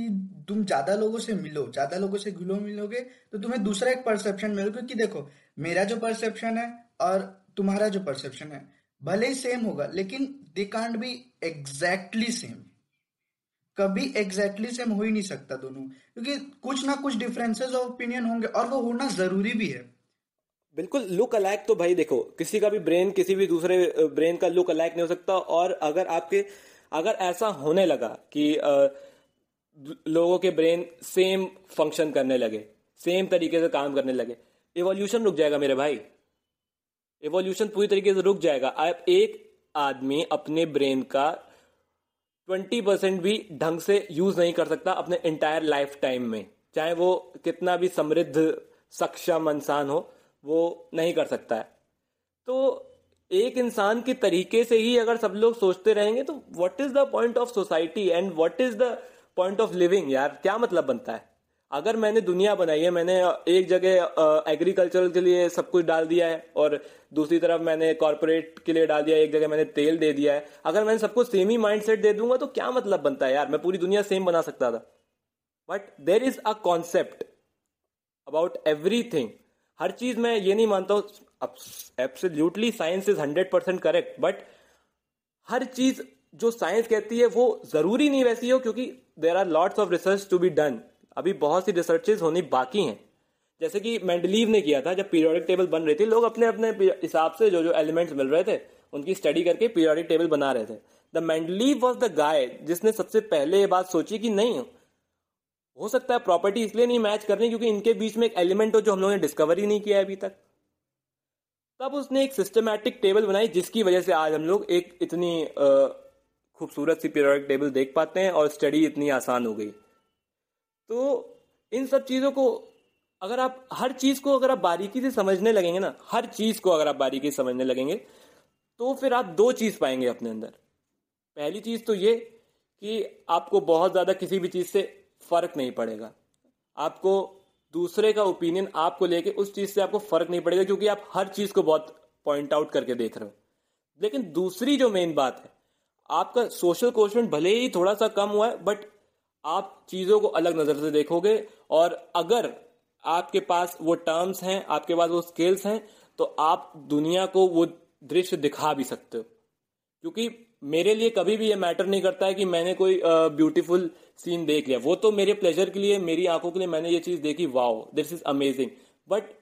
Speaker 2: तुम ज़्यादा लोगों से मिलो, ज़्यादा लोगों से घुलो मिलोगे तो तुम्हें दूसरा एक परसेप्शन मिलेगा क्योंकि देखो, मेरा जो परसेप्शन है और तुम्हारा जो परसेप्शन है, भले ही सेम होगा, लेकिन they can't be exactly same कभी एग्जैक्टली सेम हो ही नहीं सकता दोनों, क्योंकि कुछ ना कुछ डिफरेंसेस ऑफ़ ओपिनियन होंगे, और वो होना ज़रूरी भी है।
Speaker 3: बिल्कुल लुक अलाइक तो भाई देखो, किसी का भी ब्रेन किसी भी दूसरे ब्रेन का लुक अलाइक नहीं हो सकता और अगर आपके, अगर ऐसा होने लगा कि लोगों के ब्रेन सेम फ़ंक्शन करने लगे सेम तरीके से काम करने लगे इवोल्यूशन रुक जाएगा मेरे भाई। इवोल्यूशन पूरी तरीके से रुक जाएगा। आप एक आदमी अपने ब्रेन का ट्वेंटी परसेंट भी ढंग से यूज़ नहीं कर सकता अपने इंटायर लाइफ टाइम में, चाहे वो कितना भी समृद्ध, सक्षम इंसान हो वो नहीं कर सकता है। तो एक इंसान के तरीके से ही अगर सब लोग सोचते रहेंगे तो what is the point of society and what is the point of living यार? क्या मतलब बनता है? अगर मैंने दुनिया बनाई है, मैंने एक जगह एग्रीकल्चर के लिए सब कुछ डाल दिया है, और दूसरी तरफ़ मैंने कॉर्पोरेट के लिए डाल दिया एक जगह मैंने तेल दे दिया है, अगर मैंने सबको सेम ही माइंड सेट दे दूँगा तो क्या मतलब बनता है यार? मैं पूरी दुनिया सेम बना सकता था। But there is a concept about everything हर चीज़ मैं ये नहीं मानता हूँ absolutely science is hundred percent correct but हर चीज़ जो साइंस कहती है वो ज़रूरी नहीं वैसी हो, क्योंकि there are lots of research to be done अभी बहुत सी रिसर्चेज होनी बाकी हैं। जैसे कि मेंडलीव ने किया था, जब पीरियोडिक टेबल बन रही थी, लोग अपने अपने हिसाब से जो जो एलिमेंट्स मिल रहे थे, उनकी स्टडी करके पीरियोडिक टेबल बना रहे थे। The Mendeleev was the guy जिसने सबसे पहले ये बात सोची कि नहीं हो सकता है प्रॉपर्टी इसलिए नहीं मैच कर रही क्योंकि इनके बीच में एक एलिमेंट हो जो हम लोगों ने डिस्कवर ही नहीं किया अभी तक। तब उसने एक सिस्टमैटिक टेबल बनाई जिसकी वजह से आज हम लोग एक इतनी खूबसूरत सी पीरियोडिक टेबल देख पाते हैं और स्टडी इतनी आसान हो गई। तो इन सब चीज़ों को अगर आप हर चीज़ को अगर आप बारीकी से समझने लगेंगे ना, हर चीज़ को अगर आप बारीकी से समझने लगेंगे तो फिर आप दो चीज़ पाएँगे अपने अंदर। पहली चीज़ तो ये कि आपको बहुत ज़्यादा किसी भी चीज़ से फ़र्क नहीं पड़ेगा। आपको दूसरे का ओपिनियन आपको लेके उस चीज़ से आपको फ़र्क नहीं पड़ेगा, क्योंकि आप हर चीज़ को बहुत पॉइंट आउट करके देख रहे हो। लेकिन दूसरी जो मेन बात है, आपका सोशल क्वेश्चन भले ही थोड़ा सा कम हुआ है बट आप चीज़ों को अलग नज़र से देखोगे और अगर आपके पास वो टर्म्स हैं, आपके पास वो स्किल्स हैं तो आप दुनिया को वो दृश्य दिखा भी सकते हो। क्योंकि मेरे लिए कभी भी ये मैटर नहीं करता है कि मैंने कोई ब्यूटीफुल सीन देख लिया। वो तो मेरे प्लेजर के लिए, मेरी आँखों के लिए मैंने ये चीज़ देखी wow this is amazing but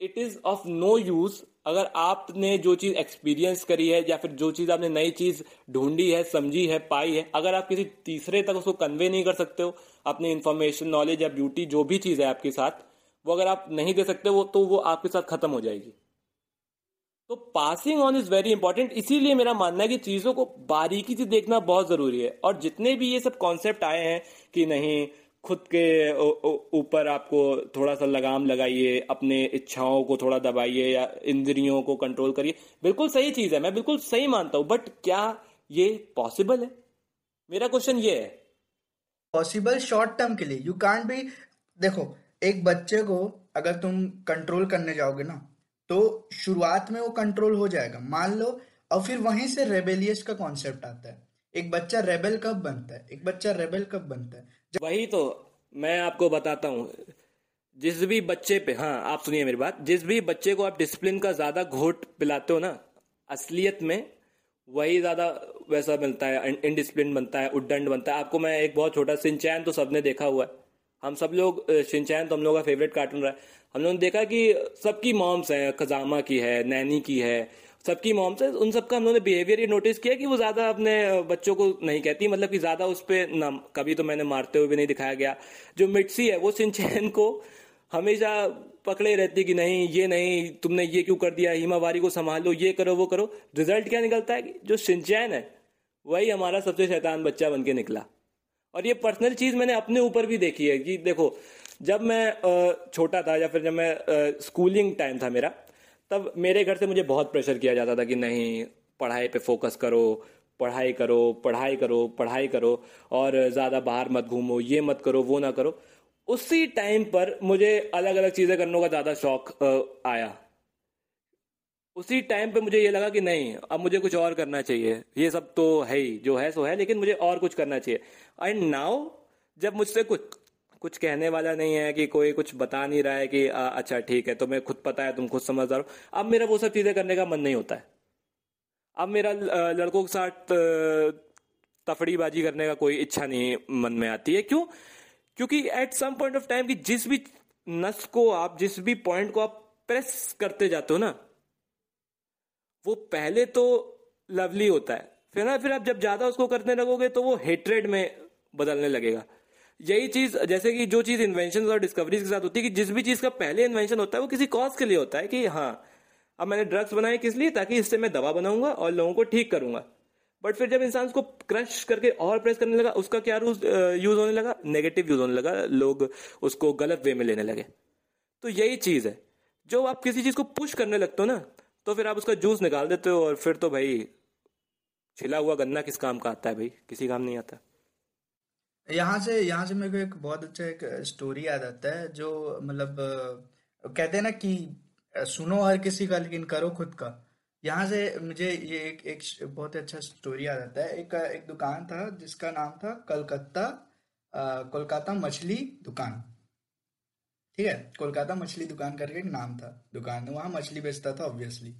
Speaker 3: it is of no use अगर आपने जो चीज़ एक्सपीरियंस करी है या फिर जो चीज़ आपने नई चीज़ ढूंढी है, समझी है, पाई है, अगर आप किसी तीसरे तक उसको कन्वे नहीं कर सकते हो, अपनी इन्फॉर्मेशन नॉलेज या ब्यूटी जो भी चीज़ है आपके साथ, वो अगर आप नहीं दे सकते वो तो वो आपके साथ खत्म हो जाएगी। तो passing on is very important इसीलिए मेरा मानना है कि चीज़ों को बारीकी से देखना बहुत ज़रूरी है। और जितने भी ये सब कॉन्सेप्ट आए हैं कि नहीं, खुद के ऊपर आपको थोड़ा सा लगाम लगाइए, अपने इच्छाओं को थोड़ा दबाइए या इंद्रियों को कंट्रोल करिए, बिल्कुल सही चीज़ है। मैं बिल्कुल सही मानता हूँ बट क्या ये पॉसिबल है? मेरा क्वेश्चन ये है।
Speaker 2: पॉसिबल शॉर्ट टर्म के लिए। यू कांट बी देखो, एक बच्चे को अगर तुम कंट्रोल करने जाओगे ना तो शुरुआत में वो कंट्रोल हो जाएगा। मान लो, और फिर वहीं से रेबेलियस का कॉन्सेप्ट आता है। एक बच्चा रेबेल कब बनता है? एक बच्चा रेबेल कब बनता है? जब
Speaker 3: वही तो मैं आपको बताता हूँ। जिस भी बच्चे पे हाँ आप सुनिए मेरी बात। जिस भी बच्चे को आप डिसिप्लिन का ज़्यादा घोट पिलाते हो ना, असलियत में वही ज़्यादा वैसा मिलता है इनडिसिप्लिन बनता है, उड्डंड बनता है। आपको मैं एक बहुत छोटा, सिंचैन तो सबने देखा हुआ है। हम सब लोग सिंचैन तो हम लोगों का फेवरेट कार्टून रहा है। हम लोगों ने देखा कि सबकी मॉम्स है, खजामा की है, नैनी की है, सबकी मॉम्स है, उन सबका हम लोगों ने बिहेवियर ये नोटिस किया कि वो ज़्यादा अपने बच्चों को नहीं कहती मतलब कि ज़्यादा उस पर ना, कभी तो मैंने मारते हुए भी नहीं दिखाया गया। जो मिट्सी है, वो सिंचैन को हमेशा पकड़े रहती कि नहीं, ये नहीं, तुमने ये क्यों कर दिया हिमावारी को संभालो, ये करो, वो करो। रिज़ल्ट क्या निकलता है कि जो सिंचैन है, वही हमारा सबसे शैतान बच्चा बन के निकला। और ये पर्सनल चीज़ मैंने अपने ऊपर भी देखी है कि देखो जब मैं छोटा था या फिर जब मैं स्कूलिंग टाइम था मेरा, तब मेरे घर से मुझे बहुत प्रेशर किया जाता था कि नहीं, पढ़ाई पे फोकस करो, पढ़ाई करो पढ़ाई करो पढ़ाई करो और ज़्यादा बाहर मत घूमो, ये मत करो, वो ना करो। उसी टाइम पर मुझे अलग अलग चीज़ें करने का ज़्यादा शौक आया। उसी टाइम पे मुझे ये लगा कि नहीं, अब मुझे कुछ और करना चाहिए। ये सब तो है ही, जो है सो है, लेकिन मुझे और कुछ करना चाहिए। एंड नाउ जब मुझसे कुछ कुछ कहने वाला नहीं है कि कोई कुछ बता नहीं रहा है कि आ, अच्छा ठीक है तुम्हें खुद पता है तुम खुद समझदार हो। अब मेरा वो सब चीज़ें करने का मन नहीं होता है। अब मेरा लड़कों के साथ तफड़ीबाजी करने का कोई इच्छा नहीं मन में आती है। क्यों? क्योंकि at some point of time की जिस भी नस को आप जिस भी पॉइंट को आप प्रेस करते जाते हो ना वो पहले तो लवली होता है। फिर ना फिर आप जब ज़्यादा उसको करने लगोगे तो वो हेट्रेड में बदलने लगेगा। यही चीज़, जैसे कि जो चीज़ इन्वेंशन और डिस्कवरीज के साथ होती है कि जिस भी चीज़ का पहले इन्वेंशन होता है, वो किसी कॉज के लिए होता है कि हाँ अब मैंने ड्रग्स बनाए किस लिए, ताकि इससे मैं दवा बनाऊँगा और लोगों को ठीक करूँगा। बट फिर जब इंसान उसको क्रश करके और प्रेस करने लगा, उसका क्या रूज यूज़ होने लगा? नेगेटिव यूज़ होने लगा। लोग उसको गलत वे में लेने लगे। तो यही चीज़ है। जो आप किसी चीज़ को पुश करने लगते हो ना तो फिर आप उसका जूस निकाल देते हो और फिर तो भाई, छिला हुआ गन्ना किस काम का आता है भाई? किसी काम नहीं आता।
Speaker 2: यहाँ से यहाँ से मेरे को एक बहुत अच्छा एक स्टोरी याद आता है, जो मतलब कहते हैं ना कि सुनो हर किसी का, लेकिन करो खुद का। यहाँ से मुझे ये एक एक बहुत अच्छा स्टोरी याद आता है। एक एक दुकान था, जिसका नाम था कलकत्ता कोलकाता मछली दुकान। ठीक है? कोलकाता मछली दुकान करके एक नाम था, दुकान। वहाँ मछली बेचता था ऑब्वियसली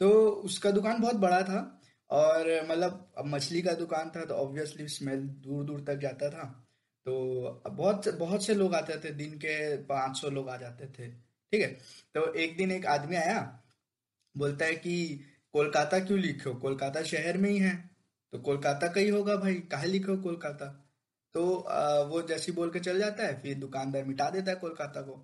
Speaker 2: तो उसका दुकान बहुत बड़ा था और मतलब अब मछली का दुकान था तो ऑब्वियसली स्मेल दूर दूर तक जाता था। तो बहुत बहुत से लोग आते थे, दिन के पाँच सौ लोग आ जाते थे, ठीक है? तो एक दिन एक आदमी आया, बोलता है कि, कोलकाता क्यों लिखो कोलकाता शहर में ही है। तो कोलकाता का ही होगा भाई, कहा लिखो कोलकाता? तो वो जैसी बोल के चल जाता है, फिर दुकानदार मिटा देता है कोलकाता को।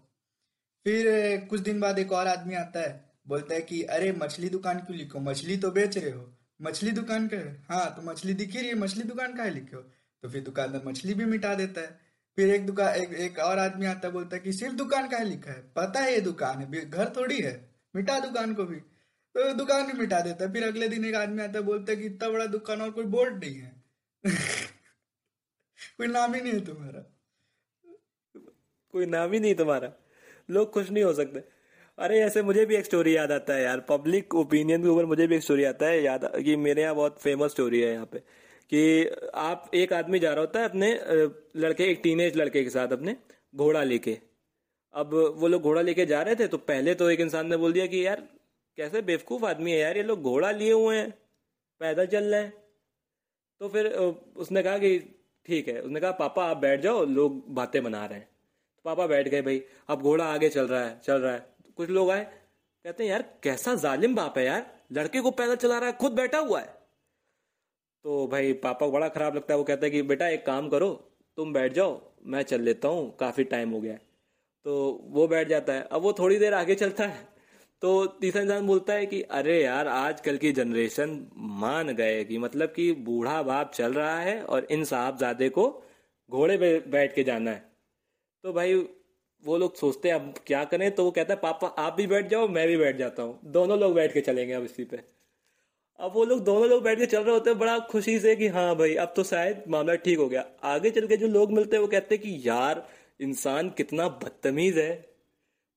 Speaker 2: फिर, कुछ दिन बाद एक और आदमी आता है, बोलता है कि, अरे, मछली दुकान क्यों लिखो मछली तो बेच रहे हो। मछली दुकान का है। हाँ तो मछली दिख रही है मछली दुकान का है लिखो तो फिर दुकानदार मछली भी मिटा देता है। फिर एक दुकान एक, एक और आदमी आता है बोलता है कि सिर्फ़ दुकान का है लिखा है। पता है ये दुकान है घर थोड़ी है मिटा दुकान को भी। तो दुकान भी मिटा देता है। फिर अगले दिन एक आदमी आता है बोलता है कि इतना बड़ा दुकान और कोई बोर्ड नहीं है। कोई नाम ही नहीं है तुम्हारा।
Speaker 3: कोई नाम ही नहीं तुम्हारा। लोग खुश नहीं हो सकते। अरे, ऐसे मुझे भी एक स्टोरी याद आता है यार। पब्लिक ओपिनियन के ऊपर मुझे भी एक स्टोरी आता है याद, कि मेरे यहाँ बहुत फ़ेमस स्टोरी है यहाँ पे, कि आप एक आदमी जा रहा होता है अपने लड़के, एक टीनेज लड़के के साथ अपने, घोड़ा लेके। अब वो लोग घोड़ा लेके जा रहे थे तो पहले तो एक इंसान ने बोल दिया कि, यार, कैसे बेवकूफ़ आदमी है यार, ये लोग घोड़ा लिए हुए हैं, पैदल चल रहे हैं। तो फिर उसने कहा कि, ठीक है। उसने कहा, पापा, आप बैठ जाओ, लोग बातें बना रहे हैं। तो पापा बैठ गए, भाई, अब घोड़ा आगे चल रहा है, चल रहा है। कुछ लोग आए, कहते हैं, यार, कैसा जालिम बाप है यार। लड़के को पैदल चला रहा है, खुद बैठा हुआ है। तो भाई, पापा को बड़ा खराब लगता है। वो कहता है कि, बेटा, एक काम करो, तुम बैठ जाओ, मैं चल लेता हूँ, काफ़ी टाइम हो गया है। तो वो बैठ जाता है। अब वो थोड़ी देर आगे चलता है। तो तीसरा इंसान बोलता है कि, अरे यार, आजकल की जनरेशन मान गए कि मतलब कि बूढ़ा बाप चल रहा है और इन साहबजादे को घोड़े पे बैठ के जाना है। तो भाई वो लोग सोचते हैं, अब क्या करें? तो वो कहता है, पापा, आप भी बैठ जाओ, मैं भी बैठ जाता हूँ। दोनों लोग बैठ के चलेंगे अब इसी पे। अब वो लोग दोनों लोग बैठ के चल रहे होते हैं, बड़ा खुशी से कि हाँ भाई, अब तो शायद मामला ठीक हो गया। आगे चल के जो लोग मिलते हैं, वो कहते हैं कि, यार, इंसान कितना बदतमीज है।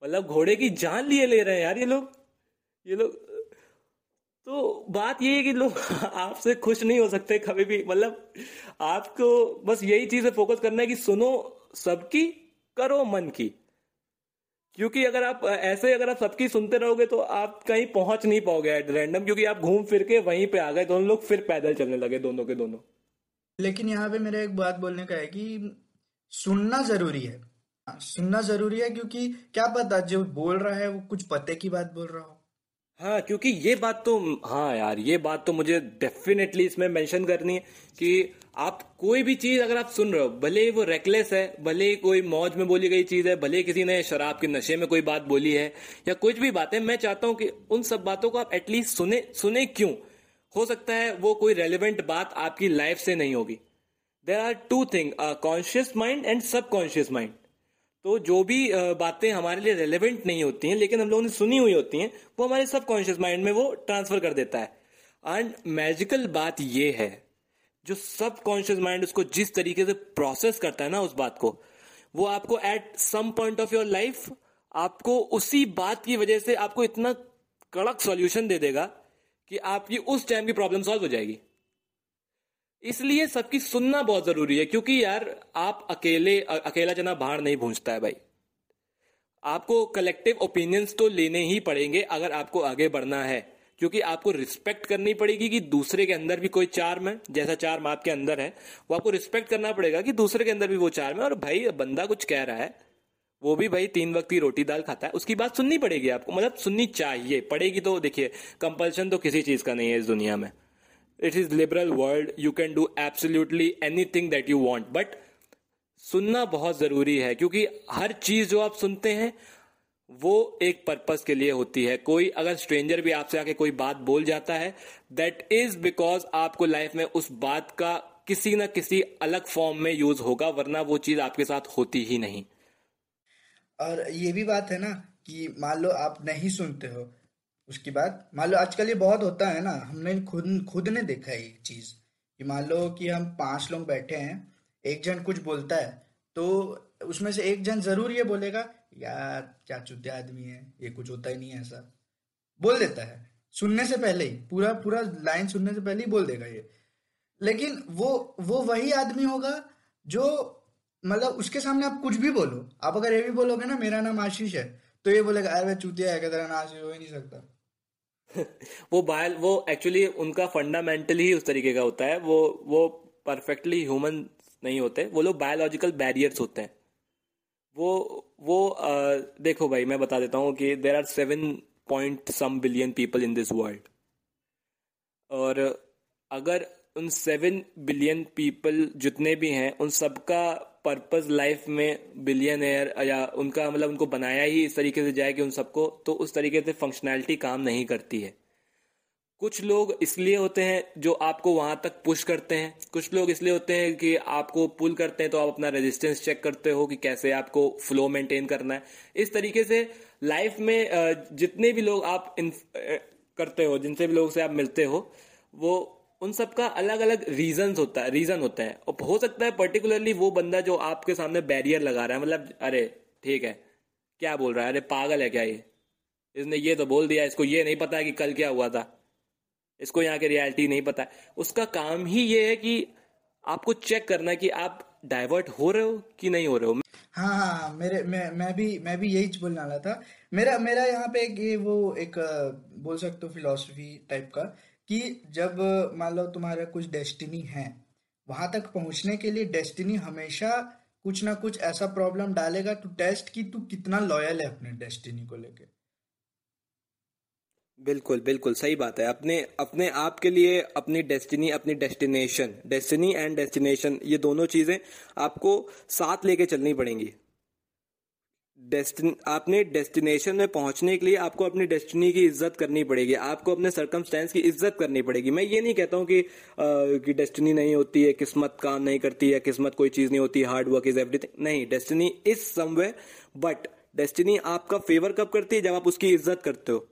Speaker 3: मतलब घोड़े की जान लिए ले रहे हैं यार ये लोग। ये लोग तो बात ये है कि लोग आपसे खुश नहीं हो सकते कभी भी। मतलब आपको बस यही चीज़ फोकस करना है कि सुनो सबकी करो मन की। क्योंकि अगर आप ऐसे अगर आप सबकी सुनते रहोगे तो आप कहीं पहुँच नहीं पाओगे एट रैंडम क्योंकि आप घूम फिर के वहीं पे आ गए दोनों लोग फिर पैदल चलने लगे दोनों के दोनों।
Speaker 2: लेकिन यहाँ पे मेरा एक बात बोलने का है कि सुनना ज़रूरी है। हाँ, सुनना ज़रूरी है क्योंकि क्या पता जो बोल रहा है वो कुछ पते की बात बोल रहा हो।
Speaker 3: हाँ क्योंकि ये बात तो हाँ यार, ये बात तो मुझे डेफिनेटली इसमें मेंशन करनी है कि आप कोई भी चीज़ अगर आप सुन रहे हो, भले ही वो रेकलेस है, भले ही कोई मौज में बोली गई चीज़ है, भले ही किसी ने शराब के नशे में कोई बात बोली है, या कुछ भी बात है मैं चाहता हूँ कि उन सब बातों को आप एटलीस्ट सुने सुने क्यों? हो सकता है वो कोई रेलिवेंट बात आपकी लाइफ से नहीं होगी। There are two thing conscious mind and subconscious mind तो जो भी बातें हमारे लिए रेलेवेंट नहीं होती हैं, लेकिन हम लोगों ने सुनी हुई होती हैं, वो हमारे सब कॉन्शियस माइंड में वो ट्रांसफ़र कर देता है। एंड मैजिकल बात ये है, जो सब कॉन्शियस माइंड उसको जिस तरीके से प्रोसेस करता है ना उस बात को, वो आपको at some point of your life आपको उसी बात की वजह से आपको इतना कड़क सॉल्यूशन दे देगा कि आपकी उस टाइम की प्रॉब्लम सॉल्व हो जाएगी। इसलिए सबकी सुनना बहुत ज़रूरी है, क्योंकि यार आप अकेले अकेला जना बाहर नहीं भूंजता है भाई। आपको कलेक्टिव ओपिनियंस तो लेने ही पड़ेंगे अगर आपको आगे बढ़ना है, क्योंकि आपको रिस्पेक्ट करनी पड़ेगी कि दूसरे के अंदर भी कोई चार्म है जैसा चार्म आपके अंदर है, वो आपको रिस्पेक्ट करना पड़ेगा कि दूसरे के अंदर भी वो चार्म है, और भाई बंदा कुछ कह रहा है, वो भी भाई तीन वक्त की रोटी दाल खाता है, उसकी बात सुननी पड़ेगी आपको मतलब सुननी चाहिए, पड़ेगी तो देखिए कंपल्शन तो किसी चीज़ का नहीं है इस दुनिया में। It is liberal world you can do absolutely anything that you want but सुनना बहुत ज़रूरी है, क्योंकि हर चीज़ जो आप सुनते हैं, वो एक पर्पस के लिए होती है। कोई अगर स्ट्रेंजर भी आपसे आके कोई बात बोल जाता है दैट इज़ बिकॉज़ आपको लाइफ में उस बात का किसी ना किसी अलग फॉर्म में यूज़ होगा, वरना वो चीज़ आपके साथ होती ही नहीं।
Speaker 2: और ये भी बात है ना कि मान लो आप नहीं सुनते हो उसके बाद, मान लो आजकल ये बहुत होता है ना, हमने खुद खुद ने देखा है ये चीज़। कि मान लो कि हम पाँच लोग बैठे हैं, एक जन कुछ बोलता है तो उसमें से एक जन ज़रूर ये बोलेगा, यार, क्या चुते आदमी है, ये कुछ होता ही नहीं है ऐसा। बोल देता है। सुनने से पहले ही, पूरा पूरा लाइन सुनने से पहले ही बोल देगा ये। लेकिन वो वो वही आदमी होगा जो मतलब उसके सामने आप कुछ भी बोलो, आप अगर ये भी बोलोगे ना, मेरा नाम आशीष है तो ये बोलेगा, अरे चूतिया है तेरा नाम आशीष हो ही नहीं सकता।
Speaker 3: वो बायल वो एक्चुअली उनका फंडामेंटली ही उस तरीके का होता है। वो वो परफेक्टली ह्यूमन नहीं होते। वो लोग बायोलॉजिकल बैरियर्स होते हैं। वो वो आ, देखो भाई मैं बता देता हूँ कि there are seven point some billion people in this world और अगर उन सेवन बिलियन पीपल जितने भी हैं उन सबका पर्पस लाइफ में बिलियनर या उनका मतलब उनको बनाया ही इस तरीके से जाए कि उन सबको तो उस तरीके से फंक्शनैलिटी काम नहीं करती है। कुछ लोग इसलिए होते हैं जो आपको वहाँ तक पुश करते हैं। कुछ लोग इसलिए होते हैं कि आपको पुल करते हैं तो आप अपना रेजिस्टेंस चेक करते हो कि कैसे आपको फ्लो मेंटेन करना है। इस तरीके से लाइफ में जितने भी लोग आप करते हो, जिनसे भी लोग से आप मिलते हो, वो उन सब का अलग अलग रीजन होता है रीजन होता है। और हो सकता है पर्टिकुलरली वो बंदा जो आपके सामने बैरियर लगा रहा है मतलब अरे, ठीक है, क्या बोल रहा है? अरे, पागल है क्या ये? इसने ये तो बोल दिया, इसको ये नहीं पता है कि कल क्या हुआ था। इसको यहाँ की रियलिटी नहीं पता। उसका काम ही ये है कि आपको चेक करना कि आप डाइवर्ट हो रहे हो कि नहीं हो रहे हाँ।
Speaker 2: हाँ हाँ मेरे, मैं मैं भी मैं भी यही बोलने वाला था। मेरा मेरा यहाँ पे एक ये वो, एक, बोल सकते हो फिलोसफी टाइप का। कि जब मान लो तुम्हारा कुछ डेस्टिनी है, वहाँ तक पहुँचने के लिए डेस्टिनी हमेशा कुछ ना कुछ ऐसा प्रॉब्लम डालेगा टू टेस्ट कि तू कितना लॉयल है अपने डेस्टिनी को लेके।
Speaker 3: बिल्कुल बिल्कुल, सही बात है। अपने अपने आप के लिए अपनी डेस्टिनी अपनी डेस्टिनेशन डेस्टिनी एंड डेस्टिनेशन ये दोनों चीज़ें आपको साथ लेके चलनी पड़ेंगी। डेस्टिन आपने डेस्टिनेशन में पहुँचने के लिए आपको अपनी डेस्टिनी की इज़्ज़त करनी पड़ेगी आपको अपने सर्कमस्टेंस की इज़्ज़त करनी पड़ेगी। मैं ये नहीं कहता हूँ कि आ, कि डेस्टिनी नहीं होती है किस्मत काम नहीं करती है किस्मत कोई चीज़ नहीं होती हार्ड वर्क इज़ एवरीथिंग नहीं destiny is someway but destiny आपका फेवर कब करती है? जब आप उसकी इज़्ज़त करते हो।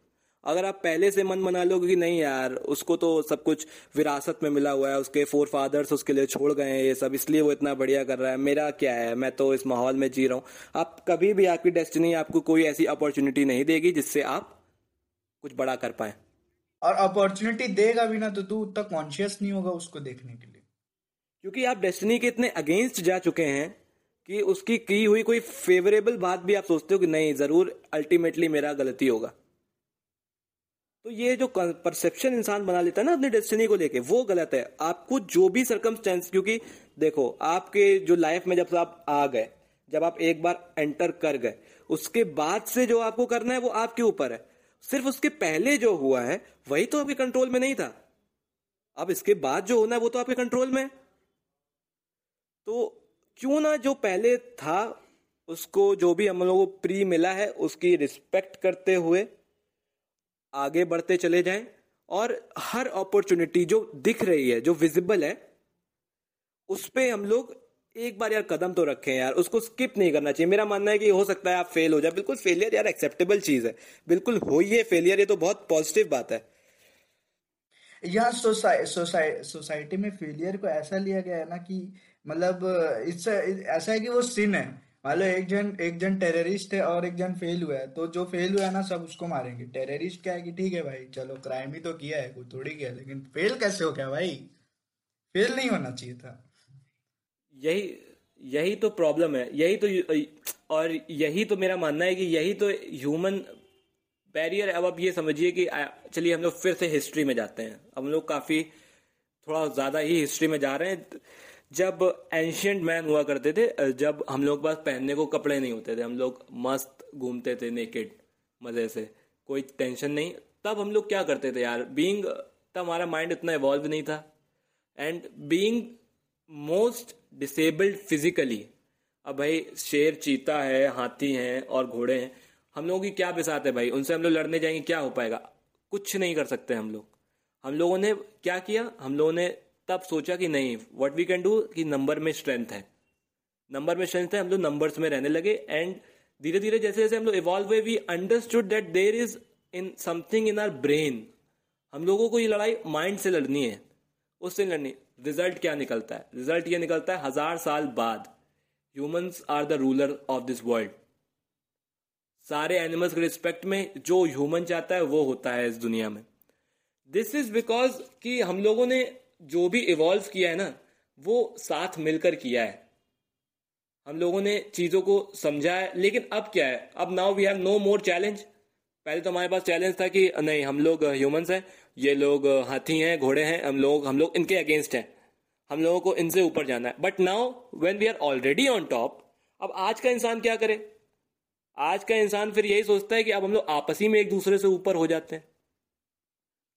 Speaker 3: अगर आप पहले से मन बना लोगे कि नहीं यार उसको तो सब कुछ विरासत में मिला हुआ है उसके फोर फादर्स उसके लिए छोड़ गए हैं ये सब इसलिए वो इतना बढ़िया कर रहा है। मेरा क्या है मैं तो इस माहौल में जी रहा हूँ। आप कभी भी आपकी डेस्टिनी आपको कोई ऐसी अपॉर्चुनिटी नहीं देगी जिससे आप कुछ बड़ा कर पाए।
Speaker 2: और अपॉर्चुनिटी देगा भी ना तो तू उतना कॉन्शियस नहीं होगा उसको देखने के लिए।
Speaker 3: क्योंकि आप डेस्टिनी के इतने अगेंस्ट जा चुके हैं कि उसकी की हुई कोई फेवरेबल बात भी आप सोचते हो कि नहीं ज़रूर अल्टीमेटली मेरा गलती होगा। तो ये जो परसेप्शन इंसान बना लेता है ना अपनी डेस्टिनी को लेके, वो गलत है। आपको जो भी सरकमस्टेंस क्योंकि देखो, आपके जो लाइफ में जब आप आ गए, जब आप एक बार एंटर कर गए, उसके बाद से जो आपको करना है, वो आपके ऊपर है। सिर्फ़ उसके पहले जो हुआ है, वही तो आपके कंट्रोल में नहीं था। अब इसके बाद जो होना है, वो तो आपके कंट्रोल में तो क्यों ना जो पहले था, उसको जो भी हम लोगों को प्री मिला है, उसकी रिस्पेक्ट करते हुए आगे बढ़ते चले जाएँ और हर अपॉर्चुनिटी जो दिख रही है, जो विजिबल है, उस पर हम लोग एक बार यार कदम तो रखें यार, उसको स्किप नहीं करना चाहिए। मेरा मानना है कि हो सकता है आप फेल हो जाए। बिल्कुल फेलियर यार एक्सेप्टेबल चीज़ है। बिल्कुल हो है फेलियर ये तो बहुत पॉजिटिव बात है।
Speaker 2: यहाँ सोसाइटी में फेलियर को ऐसा लिया गया है ना कि मतलब इससे ऐसा है कि वो सिन है। मान लो एक जन एक जन टेररिस्ट है और एक जन फेल हुआ है तो जो फेल हुआ है ना, सब उसको मारेंगे। टेररिस्ट क्या है कि ठीक है भाई, चलो क्राइम ही तो किया है कोई थोड़ी किया लेकिन फेल कैसे हो गया भाई? फेल नहीं होना चाहिए था।
Speaker 3: यही यही तो प्रॉब्लम है। यही तो और यही तो मेरा मानना है कि यही तो ह्यूमन बैरियर अब आप ये समझिए कि चलिए हम लोग फिर से हिस्ट्री में जाते हैं। हम लोग काफ़ी, थोड़ा ज़्यादा ही हिस्ट्री में जा रहे हैं। जब एंशियंट मैन हुआ करते थे जब हम लोग पास पहनने को कपड़े नहीं होते थे, हम लोग मस्त घूमते थे नेकेड मज़े से, कोई टेंशन नहीं। तब हम लोग क्या करते थे यार बीइंग तब हमारा माइंड इतना इवॉल्व नहीं था। And being most disabled physically अब भाई शेर चीता है, हाथी हैं और घोड़े हैं, हम लोगों की क्या बिसात है भाई? उनसे हम लोग लड़ने जाएँगे, क्या हो पाएगा? कुछ नहीं कर सकते हम लोग। हम लोगों ने क्या किया? हम लोगों ने तब सोचा कि नहीं व्हाट वी कैन डू कि नंबर में स्ट्रेंथ है। नंबर में स्ट्रेंथ है, हम लोग नंबर्स में रहने लगे एंड धीरे धीरे जैसे जैसे हम लोग इवॉल्व हुए we understood that there is in something in our brain हम लोगों को ये लड़ाई माइंड से लड़नी है, उससे लड़नी। रिज़ल्ट क्या निकलता है? रिज़ल्ट ये निकलता है हज़ार साल बाद। Humans are the ruler of this world सारे एनिमल्स के रिस्पेक्ट में जो ह्यूमन चाहता है वो होता है इस दुनिया में। दिस इज़ बिकॉज़ कि हम लोगों ने जो भी इवॉल्व किया है ना, वो साथ मिलकर किया है। हम लोगों ने चीज़ों को समझा है, लेकिन अब क्या है? अब now we have no more challenge पहले तो हमारे पास चैलेंज था कि, नहीं, हम लोग ह्यूमंस हैं, ये लोग हाथी हैं, घोड़े हैं, हम लोग हम लोग इनके अगेंस्ट हैं। हम लोगों को इनसे ऊपर जाना है। But now when we are already on top अब आज का इंसान क्या करे? आज का इंसान फिर यही सोचता है कि अब हम लोग आपसी में एक दूसरे से ऊपर हो जाते हैं।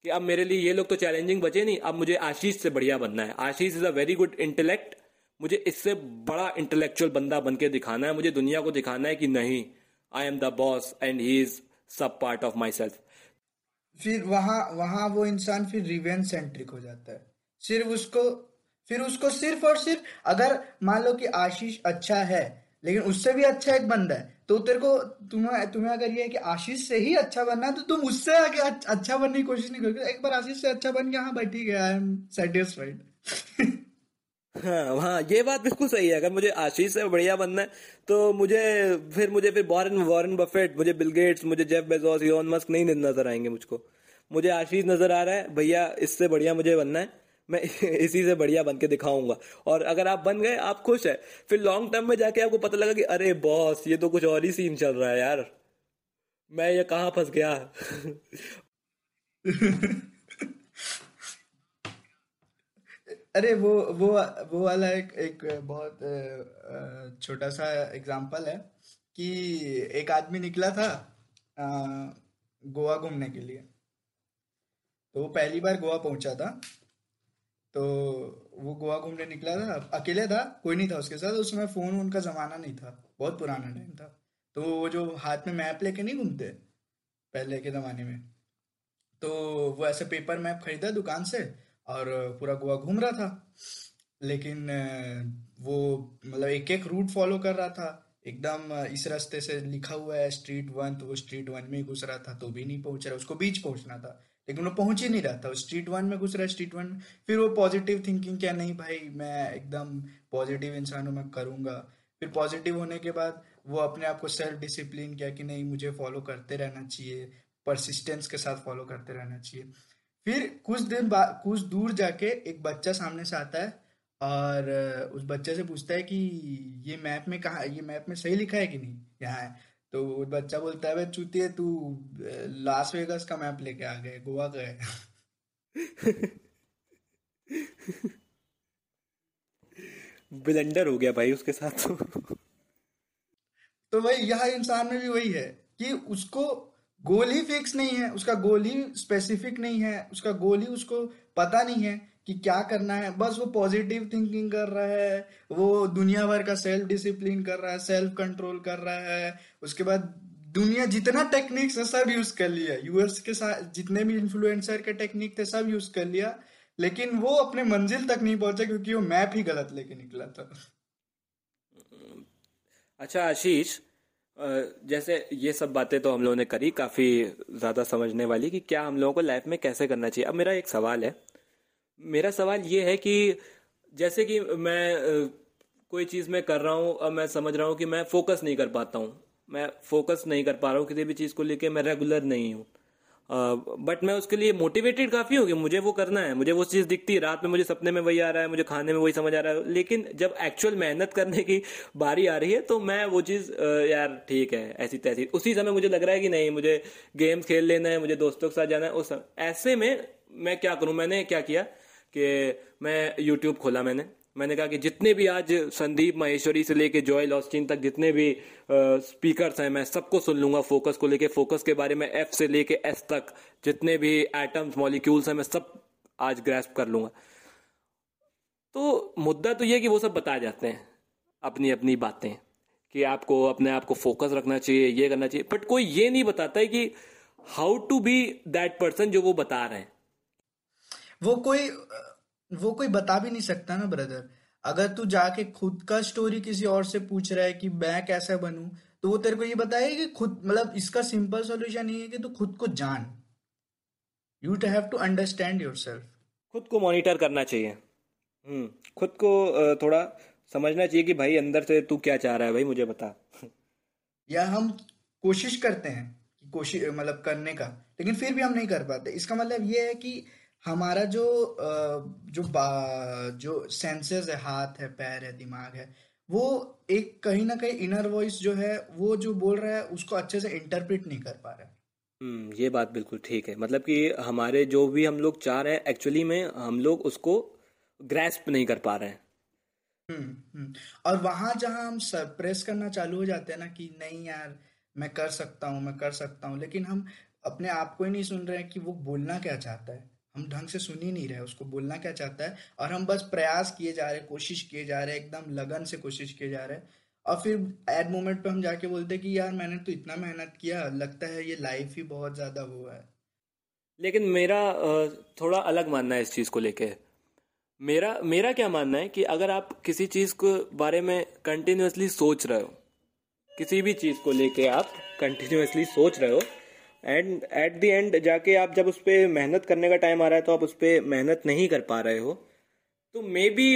Speaker 3: कि अब मेरे लिए ये लोग तो चैलेंजिंग बचे नहीं, अब मुझे आशीष से बढ़िया बनना है। Ashish is a very good intellect मुझे इससे बड़ा इंटेलेक्चुअल बंदा बन के दिखाना है। मुझे दुनिया को दिखाना है कि नहीं I am the boss and he is sub part of myself
Speaker 2: फिर वहाँ वहाँ वो इंसान फिर रिवेंज सेंट्रिक हो जाता है। सिर्फ़ उसको, फिर उसको सिर्फ़ और सिर्फ़ अगर मान लो कि आशीष अच्छा है, लेकिन उससे भी अच्छा एक बंदा है तो तेरे को तुम्हें तुम्हें अगर ये है कि आशीष से ही अच्छा बनना है तो तुम उससे आगे अच्छा बनने की कोशिश नहीं करोगे। एक बार आशीष से अच्छा बन गया हाँ भाई ठीक है आई एम सेटिस्फाइड
Speaker 3: हाँ हाँ ये बात बिल्कुल सही है। अगर मुझे आशीष से बढ़िया बनना है तो मुझे फिर मुझे फिर वॉरेन वॉरेन बफेट मुझे बिल गेट्स मुझे जेफ बेजोस इलोन मस्क नहीं नज़र आएँगे मुझको। मुझे आशीष नज़र आ रहा है, भैया इससे बढ़िया मुझे बनना है। मैं इसी से बढ़िया बन के दिखाऊँगा। और अगर आप बन गए, आप खुश है। फिर लॉन्ग टर्म में जाके आपको पता लगा कि, अरे बॉस ये तो कुछ और ही सीन चल रहा है यार। मैं ये कहाँ फंस गया?
Speaker 2: अरे वो वो वो वाला एक एक बहुत छोटा सा एग्जांपल है कि एक आदमी निकला था गोवा घूमने के लिए। तो वो पहली बार गोवा पहुँचा था। तो वो गोवा घूमने निकला था। अकेले था कोई नहीं था उसके साथ। उस समय फ़ोन उनका जमाना नहीं था बहुत पुराना टाइम था। तो वो जो हाथ में मैप लेके नहीं घूमते पहले के जमाने में तो वो ऐसे पेपर मैप खरीदा दुकान से और पूरा गोवा घूम रहा था। लेकिन वो मतलब एक एक रूट फॉलो कर रहा था। एकदम इस रास्ते से लिखा हुआ है स्ट्रीट वन तो वो स्ट्रीट वन में ही घुस रहा था तो भी नहीं पहुँच रहा। उसको बीच पहुँचना था। लेकिन वो पहुँच ही नहीं रहा था। स्ट्रीट वन में घुस रहा है स्ट्रीट वन फिर वो पॉजिटिव थिंकिंग क्या नहीं भाई, मैं एकदम पॉजिटिव इंसान हूँ मैं करूँगा। फिर पॉजिटिव होने के बाद वो अपने आप को सेल्फ डिसिप्लिन किया कि नहीं, मुझे फॉलो करते रहना चाहिए परसिस्टेंस के साथ फॉलो करते रहना चाहिए। फिर कुछ दिन बाद, कुछ दूर जाके एक बच्चा सामने से आता है और उस बच्चे से पूछता है कि ये मैप में कहा, ये मैप में सही लिखा है कि नहीं? यहाँ है। तो वो बच्चा बोलता है भाई चूतिए तू लास वेगास का मैप लेके आ गए गोवा गए
Speaker 3: ब्लेंडर हो गया भाई उसके साथ तो।
Speaker 2: तो भाई यहाँ इंसान में भी वही है कि उसको गोल ही फिक्स नहीं है उसका गोल ही स्पेसिफिक नहीं है उसका गोल ही उसको पता नहीं है। कि क्या करना है? बस वो पॉजिटिव थिंकिंग कर रहा है, वो दुनिया भर का सेल्फ डिसिप्लिन कर रहा है सेल्फ कंट्रोल कर रहा है। उसके बाद दुनिया जितना टेक्निक्स है, सब यूज़ कर लिया। यूएस के साथ, जितने भी इन्फ्लुएंसर के टेक्निक थे, सब यूज़ कर लिया। लेकिन वो अपने मंजिल तक नहीं पहुँचा, क्योंकि वो मैप ही गलत लेके निकला था।
Speaker 3: अच्छा आशीष जैसे ये सब बातें तो हम लोगों ने करी, काफ़ी ज़्यादा समझने वाली कि क्या हम लोगों को लाइफ में कैसे करना चाहिए। अब मेरा एक सवाल है मेरा सवाल ये है कि जैसे कि मैं कोई चीज़ मैं कर रहा हूँ अब मैं समझ रहा हूँ कि मैं फोकस नहीं कर पाता हूँ। मैं फोकस नहीं कर पा रहा हूँ किसी भी चीज़ को लेके, मैं रेगुलर नहीं हूँ। बट मैं उसके लिए मोटिवेटेड काफ़ी हूँ कि मुझे वो करना है, मुझे वो चीज़ दिखती है। रात में मुझे सपने में वही आ रहा है, मुझे खाने में वही समझ आ रहा है। लेकिन जब एक्चुअल मेहनत करने की बारी आ रही है तो मैं वो चीज़ यार ठीक है, ऐसी तैसी। उसी समय मुझे लग रहा है कि नहीं, मुझे गेम्स खेल लेना है, मुझे दोस्तों के साथ जाना है, उस समय। ऐसे में मैं क्या करूँ? मैंने क्या किया? कि मैं यूट्यूब खोला मैंने। मैंने कहा कि जितने भी आज संदीप माहेश्वरी से लेके जॉयल ऑस्टिन तक जितने भी स्पीकर्स हैं, मैं सबको सुन लूँगा फोकस को लेके। फोकस के बारे में एफ़ से लेके एस तक जितने भी एटम्स मॉलिक्यूल्स हैं, मैं सब आज ग्रेस्प कर लूँगा। तो मुद्दा तो ये कि वो सब बता जाते हैं अपनी अपनी बातें, कि आपको अपने आप को फोकस रखना चाहिए, ये करना चाहिए। बट कोई ये नहीं बताता है कि how to be that person जो वो बता रहे हैं।
Speaker 2: वो कोई वो कोई बता भी नहीं सकता ना ब्रदर अगर तू जाके खुद का स्टोरी किसी और से पूछ रहा है कि मैं कैसा बनूं तो वो तेरे को ये बताएगा कि खुद मतलब इसका सिंपल सॉल्यूशन ये है कि तू खुद को जान। You have to understand your
Speaker 3: खुद को मॉनिटर करना चाहिए। हम्म खुद को थोड़ा समझना चाहिए कि भाई अंदर से तू क्या चाह रहा है भाई मुझे बता।
Speaker 2: या हम कोशिश करते हैं कोशिश मतलब करने का लेकिन फिर भी हम नहीं कर पाते। इसका मतलब ये है कि हमारा जो जो जो सेंसेस है हाथ है पैर है दिमाग है वो एक कहीं ना कहीं इनर वॉइस जो है वो जो बोल रहा है उसको अच्छे से इंटरप्रेट नहीं कर पा रहा है।
Speaker 3: हम्म ये बात बिल्कुल ठीक है। मतलब कि हमारे जो भी हम लोग चाह रहे हैं एक्चुअली में हम लोग उसको ग्रेस्प नहीं कर पा रहे हैं।
Speaker 2: हम्म हम्म और वहाँ जहाँ हम सरप्रेस करना चालू हो जाते हैं ना कि नहीं यार मैं कर सकता हूँ मैं कर सकता हूँ लेकिन हम अपने आप को ही नहीं सुन रहे हैं कि वो बोलना क्या चाहता है। हम ढंग से सुन ही नहीं रहे, उसको बोलना क्या चाहता है? और हम बस प्रयास किए जा रहे, कोशिश किए जा रहे, एकदम लगन से कोशिश किए जा रहे। और फिर एट मोमेंट पे हम जाके बोलते हैं कि यार मैंने तो इतना मेहनत किया, लगता है ये लाइफ ही बहुत ज़्यादा वो है।
Speaker 3: लेकिन मेरा थोड़ा अलग मानना है इस चीज़ को लेके। मेरा मेरा क्या मानना है कि अगर आप किसी चीज़ के बारे में कंटिन्यूसली सोच रहे हो, किसी भी चीज़ को लेके आप कंटिन्यूसली सोच रहे हो एंड एट द एंड जाके आप जब उस पर मेहनत करने का टाइम आ रहा है तो आप उस पर मेहनत नहीं कर पा रहे हो। तो मे बी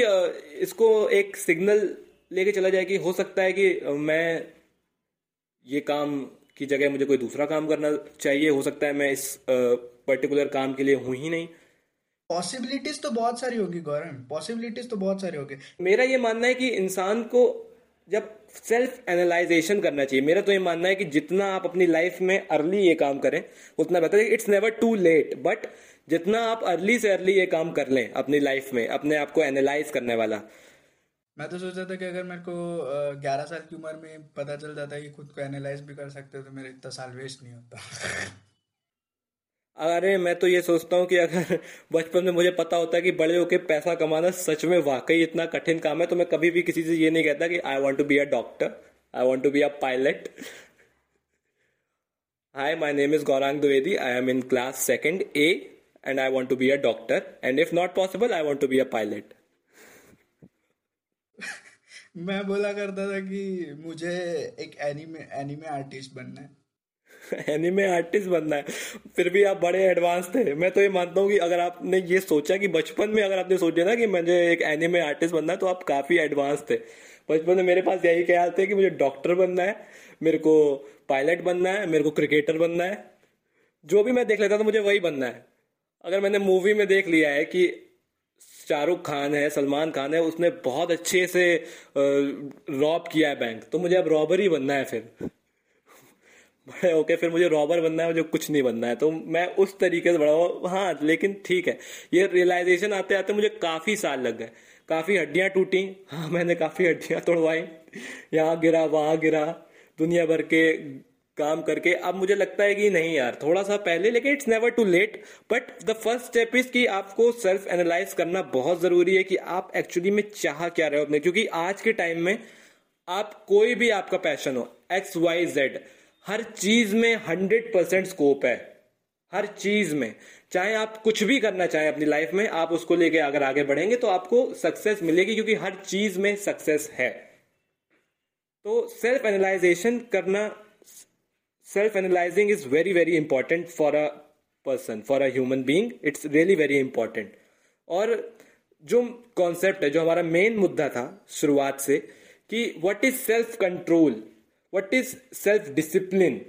Speaker 3: इसको एक सिग्नल लेके चला जाए कि हो सकता है कि मैं ये काम की जगह मुझे कोई दूसरा काम करना चाहिए। हो सकता है मैं इस पर्टिकुलर काम के लिए हूँ ही नहीं।
Speaker 2: पॉसिबिलिटीज तो बहुत सारी होगी गौरव पॉसिबिलिटीज तो बहुत सारी होगी।
Speaker 3: मेरा ये मानना है कि इंसान को जब सेल्फ एनालाइजेशन करना चाहिए। मेरा तो ये मानना है कि जितना आप अपनी लाइफ में अर्ली ये काम करें, उतना बेहतर है it's never too late but जितना आप अर्ली से अर्ली ये काम कर लें अपनी लाइफ में, अपने आप को एनालाइज करने वाला।
Speaker 2: मैं तो सोचा था कि अगर मेरे को ग्यारह साल की उम्र में पता चल जाता है कि खुद को एनालाइज भी कर सकते हो तो मेरा इतना साल वेस्ट नहीं होता।
Speaker 3: अरे, मैं तो ये सोचता हूँ कि अगर बचपन में मुझे पता होता कि बड़े होके पैसा कमाना सच में वाकई इतना कठिन काम है तो मैं कभी भी किसी से ये नहीं कहता कि I want to be a doctor I want to be a pilot hi my name is Gaurang Dwivedi I am in class second A and I want to be a doctor and if not possible I want to be a pilot
Speaker 2: मैं बोला करता था कि मुझे एक anime anime artist बनना है।
Speaker 3: Anime artist बनना है। फिर भी आप बड़े एडवांस थे। मैं तो ये मानता हूँ कि अगर आपने ये सोचा कि बचपन में अगर आपने सोचा ना कि मुझे एक एनिमे आर्टिस्ट बनना है तो आप काफ़ी एडवांस थे। बचपन में मेरे पास यही ख्याल थे कि मुझे डॉक्टर बनना है, मेरे को पायलट बनना है, मेरे को क्रिकेटर बनना है। जो भी मैं देख लेता था, मुझे वही बनना है। अगर मैंने मूवी में देख लिया है कि शाहरुख खान है, सलमान खान है, उसने बहुत अच्छे से रॉब किया है बैंक तो मुझे अब रॉबर ही बनना है फिर। ओके, फिर मुझे रॉबर बनना है, मुझे कुछ नहीं बनना है। तो मैं उस तरीके से बढ़ा हाँ लेकिन ठीक है। ये रियलाइजेशन आते आते मुझे काफ़ी साल लग गए। काफ़ी हड्डियाँ टूटी। हाँ मैंने काफ़ी हड्डियाँ तोड़वाई। यहाँ गिरा, वहाँ गिरा। दुनिया भर के काम करके। अब मुझे लगता है कि नहीं यार, थोड़ा सा पहले, लेकिन it's never too late but the first step is कि आपको सेल्फ एनालाइज करना बहुत ज़रूरी है कि आप एक्चुअली में चाह क्या रहे हो अपने। क्योंकि आज के टाइम में आप कोई भी आपका पैशन हो एक्स वाई जेड हर चीज़ में हंड्रेड परसेंट स्कोप है। हर चीज़ में। चाहे आप कुछ भी करना चाहें अपनी लाइफ में, आप उसको लेके अगर आगे बढ़ेंगे तो आपको सक्सेस मिलेगी क्योंकि हर चीज़ में सक्सेस है। तो सेल्फ एनालाइजेशन करना self analysing is very very important for a person for a human being it's really very important और जो कॉन्सेप्ट है, जो हमारा मेन मुद्दा था शुरुआत से, कि what is self control what is self discipline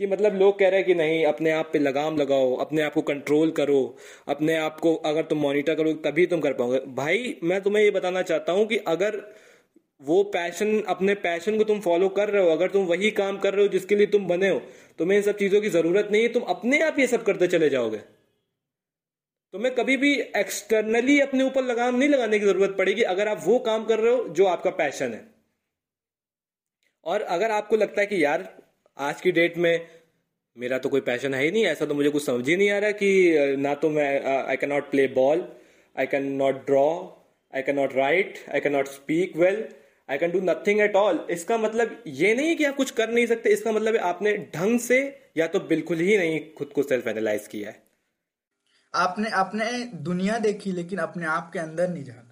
Speaker 3: कि मतलब लोग कह रहे हैं कि नहीं, अपने आप पे लगाम लगाओ, अपने आप को कंट्रोल करो, अपने आप को अगर तुम मॉनिटर करो तभी तुम कर पाओगे। भाई, मैं तुम्हें ये बताना चाहता हूँ कि अगर वो पैशन अपने पैशन को तुम फॉलो कर रहे हो, अगर तुम वही काम कर रहे हो जिसके लिए तुम बने हो, तुम्हें इन सब चीज़ों की ज़रूरत नहीं है, तुम अपने आप ये सब करते चले जाओगे। तुम्हें कभी भी एक्सटर्नली अपने ऊपर लगाम नहीं लगाने की ज़रूरत पड़ेगी, अगर आप वो काम कर रहे हो जो आपका पैशन है। और अगर आपको लगता है कि यार, आज की डेट में मेरा तो कोई पैशन है ही नहीं, ऐसा तो मुझे कुछ समझ ही नहीं आ रहा कि ना तो मैं I can not play ball I can not draw I can not write I can not speak well I can do nothing at all इसका मतलब ये नहीं है कि आप कुछ कर नहीं सकते, इसका मतलब आपने ढंग से या तो बिल्कुल ही नहीं खुद को सेल्फ एनालाइज किया है।
Speaker 2: आपने आपने दुनिया देखी लेकिन अपने आप के अंदर नहीं कभी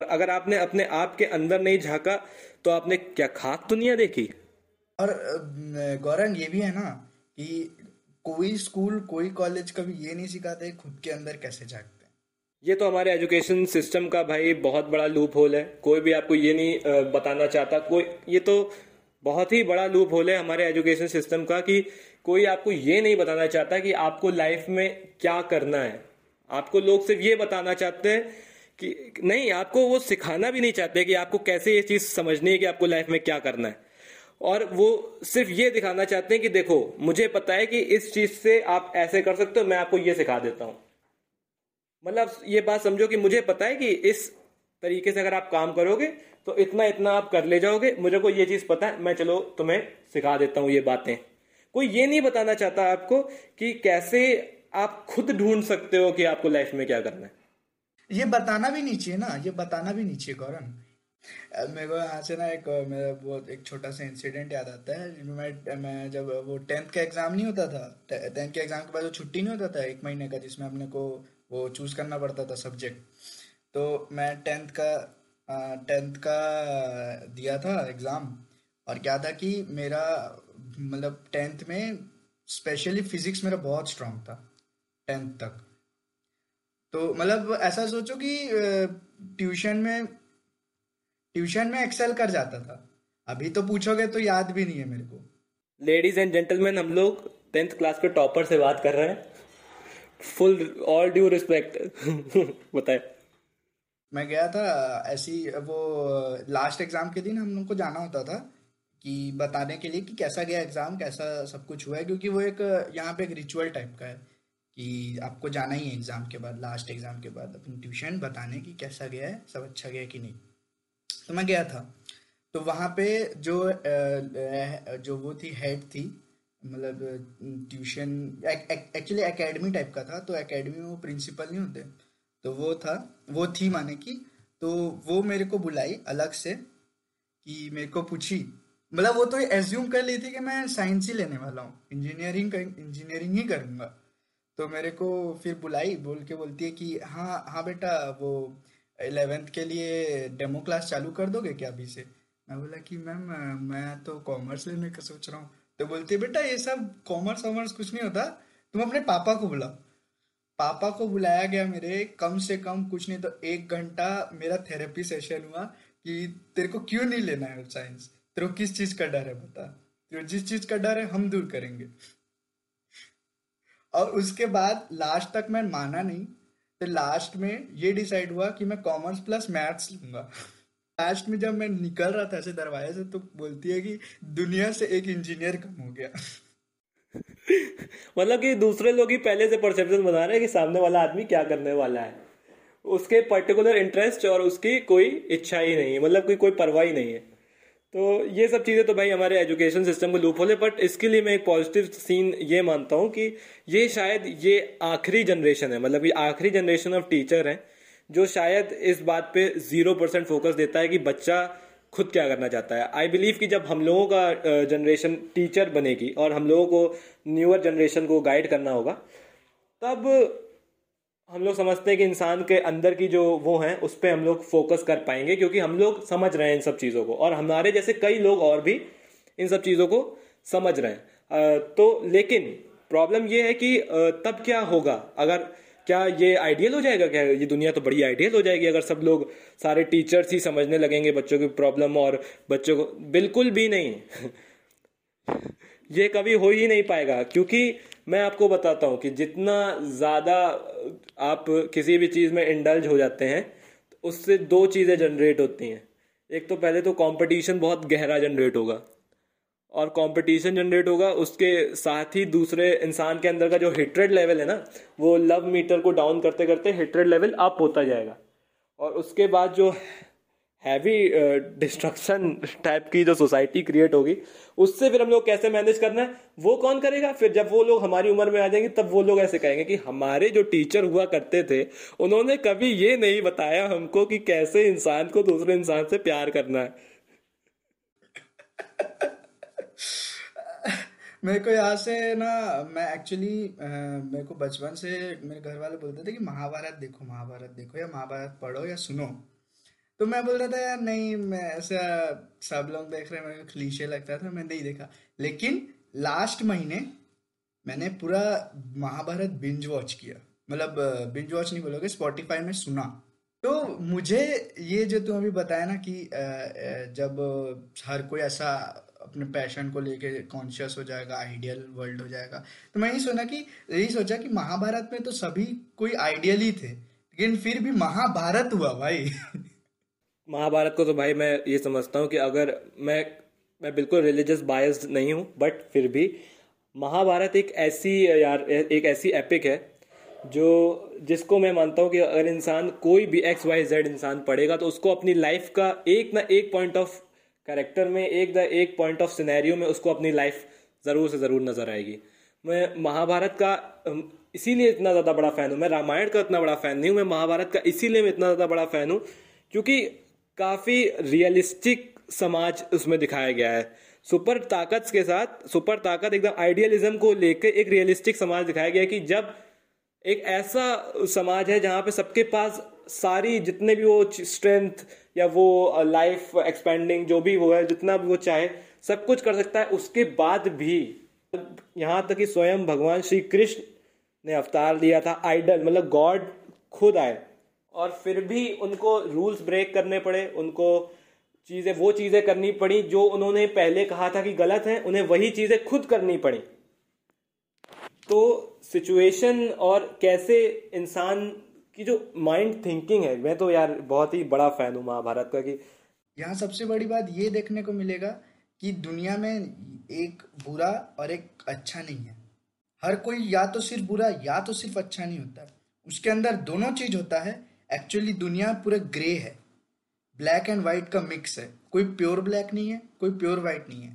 Speaker 3: अगर आपने अपने आप के अंदर नहीं झांका तो आपने क्या खाक दुनिया देखी?
Speaker 2: और गौरंग ये भी है ना कि कोई स्कूल कोई कॉलेज कभी ये नहीं सिखाते खुद के अंदर कैसे झांकते
Speaker 3: ये तो हमारे एजुकेशन सिस्टम का भाई बहुत बड़ा लूप होल है। कोई भी आपको ये नहीं बताना चाहता कोई ये तो बहुत ही बड़ा लूप होल है हमारे एजुकेशन सिस्टम का कि कोई आपको ये नहीं बताना चाहता कि आपको लाइफ में क्या करना है। आपको लोग सिर्फ़ ये बताना चाहते हैं कि, नहीं, आपको वो सिखाना भी नहीं चाहते कि आपको कैसे ये चीज़ समझनी है कि आपको लाइफ में क्या करना है। और वो सिर्फ़ ये दिखाना चाहते हैं कि देखो, मुझे पता है कि इस चीज़ से आप ऐसे कर सकते हो, मैं आपको ये सिखा देता हूँ। मतलब ये बात समझो कि मुझे पता है कि इस तरीके से अगर आप काम करोगे तो इतना इतना आप कर ले जाओगे, मुझे को ये चीज़ पता है, मैं चलो तुम्हें सिखा देता हूँ ये बातें। कोई ये नहीं बताना चाहता आपको कि कैसे आप खुद ढूंढ सकते हो कि आपको लाइफ में क्या करना है।
Speaker 2: ये बताना भी नहीं चाहिए ना, ये बताना भी नहीं चाहिए गौरव मेरे को यहाँ से ना एक, मेरा बहुत, एक छोटा सा इंसिडेंट याद आता है। मैं मैं जब वो टेंथ का एग्ज़ाम नहीं होता था टेंथ के एग्ज़ाम के बाद वो छुट्टी नहीं होता था एक महीने का, जिसमें अपने को वो चूज़ करना पड़ता था सब्जेक्ट तो मैं टेंथ का टेंथ का दिया था एग्ज़ाम और क्या था कि मेरा मतलब टेंथ में स्पेशली फिजिक्स मेरा बहुत स्ट्रांग था टेंथ तक। तो मतलब ऐसा सोचो कि ट्यूशन में ट्यूशन में एक्सेल कर जाता था। अभी तो पूछोगे तो याद भी नहीं है मेरे को।
Speaker 3: लेडीज़ एंड जेंटलमैन हम लोग टेंथ क्लास के टॉपर से बात कर रहे हैं। फुल ऑल ड्यू रिस्पेक्ट बताए।
Speaker 2: मैं गया था ऐसी वो लास्ट एग्ज़ाम के दिन हम लोग को जाना होता था कि बताने के लिए कि कैसा गया एग्ज़ाम कैसा सब कुछ हुआ है क्योंकि वो एक यहाँ पे एक रिचुअल टाइप का है। कि आपको जाना ही है एग्ज़ाम के बाद लास्ट एग्ज़ाम के बाद अपनी ट्यूशन बताने की कैसा गया है, सब अच्छा गया कि नहीं। तो मैं गया था। तो वहाँ पे जो जो वो थी हेड थी मतलब ट्यूशन एक्चुअली एकेडमी टाइप का था तो एकेडमी में वो प्रिंसिपल नहीं होते। तो वो था, वो थी माने की तो वो मेरे को बुलाई अलग से कि मेरे को पूछी। मतलब वो तो एज्यूम कर ली थी कि मैं साइंस ही लेने वाला हूँ। इंजीनियरिंग इंजीनियरिंग ही करूँगा। तो मेरे को फिर बुलाई, बोल के बोलती है कि हाँ हाँ बेटा, वो इलेवेंथ के लिए डेमो क्लास चालू कर दोगे क्या अभी से? मैं बोला कि, मैम, मैं तो कॉमर्स लेने का सोच रहा हूँ। तो बोलती है, बेटा, ये सब कॉमर्स वॉमर्स कुछ नहीं होता। तुम अपने पापा को बुलाओ। पापा को बुलाया गया मेरे, कम से कम कुछ नहीं तो एक घंटा मेरा थेरेपी सेशन हुआ कि तेरे को क्यों नहीं लेना है साइंस तेरे को किस चीज़ का डर है बता? तेरे जिस चीज़ का डर है, हम दूर करेंगे। और उसके बाद लास्ट तक मैं माना नहीं तो लास्ट में ये डिसाइड हुआ कि मैं कॉमर्स प्लस मैथ्स लूँगा। लास्ट में जब मैं निकल रहा था ऐसे दरवाजे से तो बोलती है कि दुनिया से एक इंजीनियर कम हो गया।
Speaker 3: मतलब कि दूसरे लोग ही पहले से परसेप्शन बना रहे हैं कि सामने वाला आदमी क्या करने वाला है। उसके पर्टिकुलर इंटरेस्ट और उसकी कोई इच्छा ही नहीं है मतलब कि कोई परवाह ही नहीं है। तो ये सब चीज़ें तो भाई हमारे एजुकेशन सिस्टम को लूप होले बट इसके लिए मैं एक पॉजिटिव सीन ये मानता हूँ कि ये शायद ये आखिरी जनरेशन है मतलब ये आखिरी जनरेशन ऑफ़ टीचर है, जो शायद इस बात पे ज़ीरो परसेंट फोकस देता है कि बच्चा खुद क्या करना चाहता है। आई बिलीव कि जब हम लोगों का जनरेशन टीचर बनेगी और हम लोगों को न्यूअर जनरेशन को गाइड करना होगा, तब हम लोग समझते हैं कि इंसान के अंदर की जो वो हैं, उस पर हम लोग फोकस कर पाएँगे, क्योंकि हम लोग समझ रहे हैं इन सब चीज़ों को। और हमारे जैसे कई लोग और भी इन सब चीज़ों को समझ रहे हैं। तो लेकिन प्रॉब्लम ये है कि तब क्या होगा? अगर क्या ये आइडियल हो जाएगा? क्या ये दुनिया तो बड़ी आइडियल हो जाएगी अगर सब लोग सारे टीचर्स ही समझने लगेंगे बच्चों की प्रॉब्लम और बच्चों को बिल्कुल भी नहीं। ये कभी हो ही नहीं पाएगा। क्योंकि मैं आपको बताता हूँ कि जितना ज़्यादा आप किसी भी चीज़ में इंडल्ज हो जाते हैं तो उससे दो चीज़ें जनरेट होती हैं। एक तो पहले तो कंपटीशन बहुत गहरा जनरेट होगा। और कंपटीशन जनरेट होगा, उसके साथ ही दूसरे इंसान के अंदर का जो हिटरेड लेवल है ना, वो लव मीटर को डाउन करते करते हिटरेड लेवल अप होता जाएगा। और उसके बाद जो हैवी डिस्ट्रक्शन टाइप की जो सोसाइटी क्रिएट होगी, उससे फिर हम लोग कैसे मैनेज करना है? वो कौन करेगा? फिर जब वो लोग हमारी उम्र में आ जाएँगे, तब वो लोग ऐसे कहेंगे कि हमारे जो टीचर हुआ करते थे, उन्होंने कभी ये नहीं बताया हमको कि कैसे इंसान को दूसरे इंसान से प्यार करना है।
Speaker 2: मेरे को यहाँ से ना, मैं एक्चुअली मेरे को बचपन से मेरे घर वाले बोलते थे कि महाभारत देखो महाभारत देखो, या महाभारत पढ़ो या सुनो। तो मैं बोल रहा था, यार, नहीं, मैं ऐसा सब लोग देख रहे हैं, मेरे क्लीशे लगता था मैं नहीं देखा। लेकिन लास्ट महीने मैंने पूरा महाभारत बिंज वॉच किया। मतलब बिंज वॉच नहीं बोलोगे स्पॉटिफाई में सुना। तो मुझे ये जो तुम अभी बताया ना कि जब हर कोई ऐसा अपने पैशन को लेके कॉन्शियस हो जाएगा आइडियल वर्ल्ड हो जाएगा तो मैं यही सोना कि, यही सोचा कि महाभारत में तो सभी कोई आइडियल ही थे, लेकिन फिर भी महाभारत हुआ, भाई।
Speaker 3: महाभारत को तो भाई मैं ये समझता हूँ कि अगर मैं मैं बिल्कुल रिलीजियस बायस्ड नहीं हूँ बट फिर भी महाभारत एक ऐसी, यार, एक ऐसी एपिक है जो, जिसको मैं मानता हूँ कि अगर इंसान कोई भी एक्स वाई जेड इंसान पढ़ेगा तो उसको अपनी लाइफ का एक ना एक पॉइंट ऑफ़ कैरेक्टर में, एक द एक पॉइंट ऑफ़ सिनेरियो में उसको अपनी लाइफ ज़रूर से ज़रूर नज़र आएगी। मैं महाभारत का इसीलिए इतना ज़्यादा बड़ा फ़ैन हूँ, मैं रामायण का इतना बड़ा फ़ैन नहीं हूँ, मैं महाभारत का इसीलिए मैं इतना ज़्यादा बड़ा फ़ैन हूँ, क्योंकि काफ़ी रियलिस्टिक समाज उसमें दिखाया गया है। सुपर ताकत के साथ, सुपर ताकत एकदम आइडियलिज्म को लेकर एक रियलिस्टिक समाज दिखाया गया कि जब एक ऐसा समाज है जहाँ पे सबके पास सारी जितने भी वो स्ट्रेंथ या वो लाइफ एक्सपेंडिंग जो भी वो है, जितना भी वो चाहे, सब कुछ कर सकता है। उसके बाद भी यहाँ तक कि स्वयं भगवान श्री कृष्ण ने अवतार लिया था आइडल मतलब गॉड खुद आए। और फिर भी उनको रूल्स ब्रेक करने पड़े, उनको चीज़ें, वो चीज़ें करनी पड़ी जो उन्होंने पहले कहा था कि गलत है, उन्हें वही चीज़ें खुद करनी पड़ी। तो सिचुएशन और कैसे इंसान की जो माइंड थिंकिंग है, मैं तो यार बहुत ही बड़ा फ़ैन हूँ महाभारत का कि
Speaker 2: यहाँ सबसे बड़ी बात ये देखने को मिलेगा कि दुनिया में एक बुरा और एक अच्छा नहीं है। हर कोई या तो सिर्फ़ बुरा या तो सिर्फ़ अच्छा नहीं होता। उसके अंदर दोनों चीज़ होता है एक्चुअली दुनिया पूरा ग्रे है। ब्लैक एंड व्हाइट का मिक्स है। कोई प्योर ब्लैक नहीं है कोई प्योर व्हाइट नहीं है।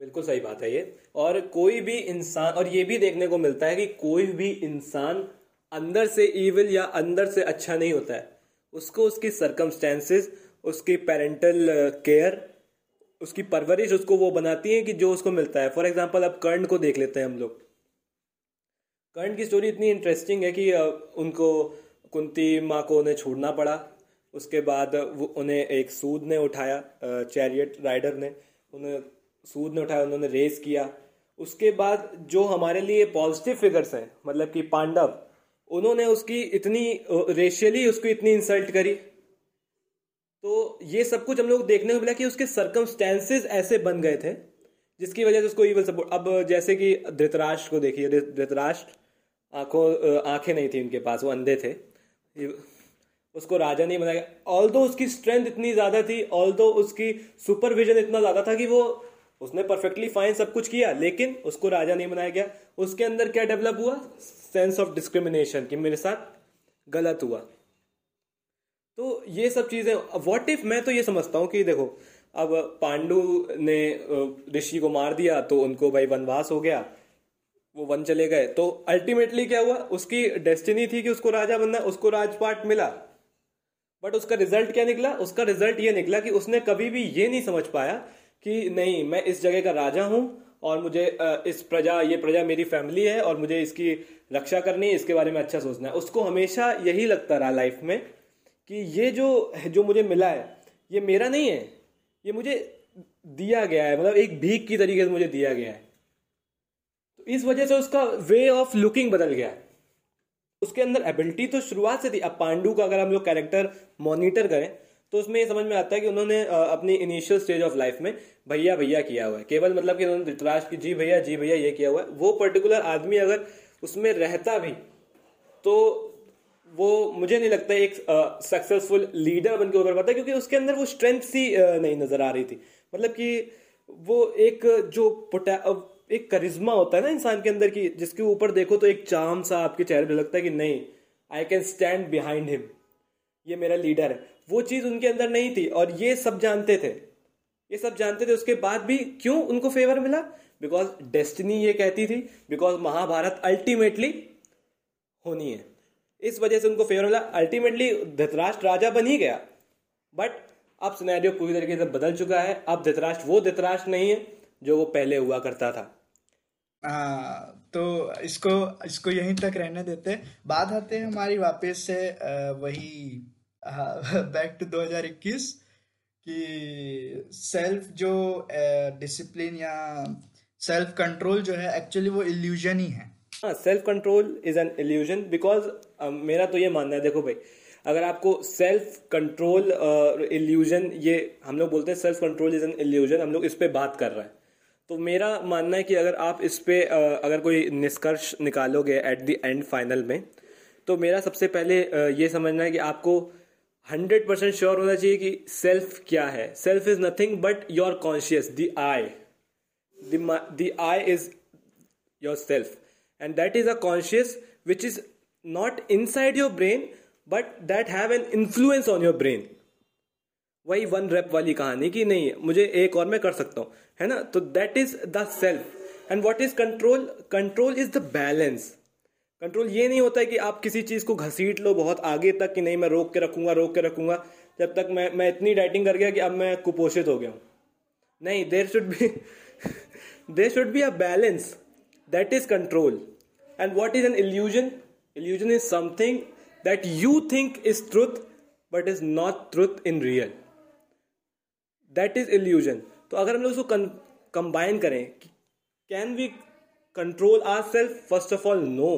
Speaker 3: बिल्कुल सही बात है ये। और कोई भी इंसान और ये भी देखने को मिलता है कि कोई भी इंसान अंदर से ईविल या अंदर से अच्छा नहीं होता है। उसको उसकी सरकमस्टेंसेस उसकी पेरेंटल केयर uh, उसकी परवरिश उसको वो बनाती है कि जो उसको मिलता है। फॉर एग्ज़ाम्पल अब कर्ण को देख लेते हैं हम लोग। कर्ण की स्टोरी इतनी इंटरेस्टिंग है कि uh, उनको कुंती माँ को उन्हें छोड़ना पड़ा। उसके बाद वो उन्हें एक सूद ने उठाया चैरियट राइडर ने। उन्हें, सूद ने उठाया, उन्होंने रेस किया। उसके बाद जो हमारे लिए पॉजिटिव फिगर्स हैं मतलब कि पांडव, उन्होंने उसकी इतनी रेशियली उसको इतनी इंसल्ट करी। तो ये सब कुछ हम लोग देखने को मिला कि उसके सरकमस्टेंसेज ऐसे बन गए थे, जिसकी वजह से उसको इवल सपोर्ट अब जैसे कि धृतराष्ट्र को देखिए धृतराष्ट्र, आँखों आँखें नहीं थी उनके पास, वो अंधे थे। उसको राजा नहीं बनाया ऑल उसकी स्ट्रेंथ इतनी ज़्यादा थी ऑल दो उसकी सुपरविजन इतना ज़्यादा था कि वो, उसने परफेक्टली फाइन सब कुछ किया, लेकिन उसको राजा नहीं बनाया गया। उसके अंदर क्या डेवलप हुआ? सेंस ऑफ़ डिस्क्रिमिनेशन कि मेरे साथ गलत हुआ। तो ये सब चीज़ें व्हाट इफ़ मैं तो ये समझता हूँ कि देखो, अब पांडु ने ऋषि को मार दिया तो उनको भाई वनवास हो गया। वो वन चले गए। तो अल्टीमेटली क्या हुआ? उसकी डेस्टिनी थी कि उसको राजा बनना, उसको राजपाट मिला। बट उसका रिज़ल्ट क्या निकला? उसका रिज़ल्ट ये निकला कि उसने कभी भी ये नहीं समझ पाया कि नहीं, मैं इस जगह का राजा हूँ और मुझे इस प्रजा, ये प्रजा मेरी फैमिली है और मुझे इसकी रक्षा करनी है, इसके बारे में अच्छा सोचना है। उसको हमेशा यही लगता रहा लाइफ में कि ये जो जो मुझे मिला है, ये मेरा नहीं है। ये मुझे दिया गया है। मतलब एक भीख की तरीके से मुझे दिया गया है। तो इस वजह से उसका वे ऑफ़ लुकिंग बदल गया। है उसके अंदर एबिलिटी तो शुरुआत से थी। अब पांडु का अगर हम लोग कैरेक्टर मॉनिटर करें तो उसमें ये समझ में आता है कि उन्होंने अपनी इनिशियल स्टेज ऑफ़ लाइफ में भैया भैया किया हुआ है। केवल मतलब कि उन्होंने धृतराज की, जी भैया जी भैया ये किया हुआ है। वो पर्टिकुलर आदमी अगर उसमें रहता भी तो वो, मुझे नहीं लगता एक सक्सेसफुल लीडर बन के उभर पाता, क्योंकि उसके अंदर वो स्ट्रेंथ सी नहीं नज़र आ रही थी। मतलब कि वो एक, जो एक करिश्मा होता है ना इंसान के अंदर की, जिसके ऊपर देखो तो एक चाम सा आपके चेहरे पे लगता है कि नहीं I can stand behind him ये मेरा लीडर है। वो चीज़ उनके अंदर नहीं थी और ये सब जानते थे। ये सब जानते थे, उसके बाद भी क्यों उनको फेवर मिला? बिकॉज़ डेस्टिनी ये कहती थी बिकॉज़ महाभारत अल्टीमेटली होनी है। इस वजह से उनको फेवर मिला। अल्टीमेटली धृतराष्ट्र राजा बन ही गया। बट अब सिनेरियो पूरी तरीके से बदल चुका है। अब धृतराष्ट्र, वो धृतराष्ट्र नहीं है, जो वो पहले हुआ करता था।
Speaker 2: तो इसको इसको यहीं तक रहने देते। बात आते हैं हमारी वापस से वही बैक टू 2021 कि सेल्फ जो डिसिप्लिन या सेल्फ कंट्रोल जो है एक्चुअली वो इल्यूजन ही है।
Speaker 3: हाँ self control is an illusion because मेरा तो ये मानना है, देखो भाई, अगर आपको सेल्फ कंट्रोल इल्यूजन ये हम लोग बोलते हैं self control is an illusion हम लोग इस पर बात कर रहे हैं। तो मेरा मानना है कि अगर आप इस पे अगर कोई निष्कर्ष निकालोगे एट द एंड फाइनल में तो मेरा सबसे पहले ये समझना है कि आपको हंड्रेड परसेंट श्योर होना चाहिए कि सेल्फ क्या है। Self is nothing but your conscious the I the I is yourself and that is a conscious which is not inside your brain but that have an influence on your brain वही one rape वाली कहानी कि नहीं, मुझे एक और मैं कर सकता हूँ। है ना? तो that is the self and what is control control is the balance control ये नहीं होता है कि आप किसी चीज़ को घसीट लो बहुत आगे तक कि नहीं, मैं रोक के रखूँगा, रोक के रखूँगा, जब तक मैं मैं इतनी डाइटिंग कर गया कि अब मैं कुपोषित हो गया हूँ। नहीं there should be there should be a balance that is control and what is an illusion illusion is something that you think is truth but is not truth in real that is illusion तो अगर हम लोग उसको combine करें can we control our self first of all no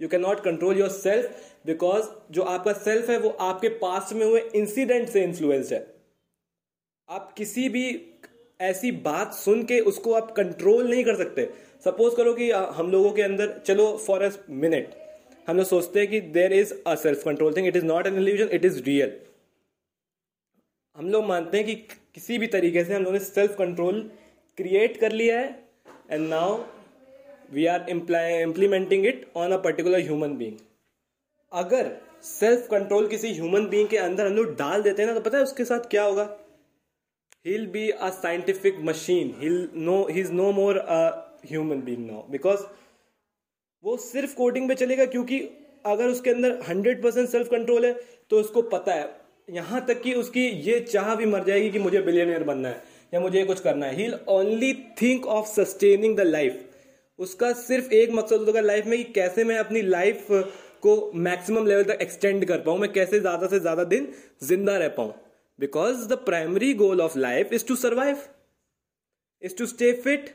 Speaker 3: you can not control yourself because जो आपका self है, वो आपके पास में हुए इंसिडेंट से इन्फ्लुएंस है। आप किसी भी ऐसी बात सुन के उसको आप कंट्रोल नहीं कर सकते। सपोज़ करो कि हम लोगों के अंदर, चलो फॉर अ मिनट हम लोग सोचते हैं कि there is a self control thing it is not an illusion it is real हम लोग मानते हैं कि किसी भी तरीके से हम लोगों ने सेल्फ कंट्रोल क्रिएट कर लिया है and now we are implementing it on a particular human being अगर सेल्फ कंट्रोल किसी ह्यूमन बींग के अंदर हम लोग डाल देते हैं ना तो पता है उसके साथ क्या होगा? Be a scientific machine he'll no he is no more a human being now because वो सिर्फ़ कोडिंग पे चलेगा, क्योंकि अगर उसके अंदर हंड्रेड परसेंट सेल्फ कंट्रोल है तो उसको पता है। यहाँ तक कि उसकी ये चाह भी मर जाएगी कि मुझे बिलियनियर बनना है, या मुझे कुछ करना है। He only think of sustaining the life उसका सिर्फ़ एक मकसद होगा लाइफ में कि कैसे मैं अपनी लाइफ को मैक्सिमम लेवल तक एक्सटेंड कर पाऊँ, मैं कैसे ज़्यादा से ज़्यादा दिन ज़िंदा रह पाऊँ। Because the primary goal of life is to survive is to stay fit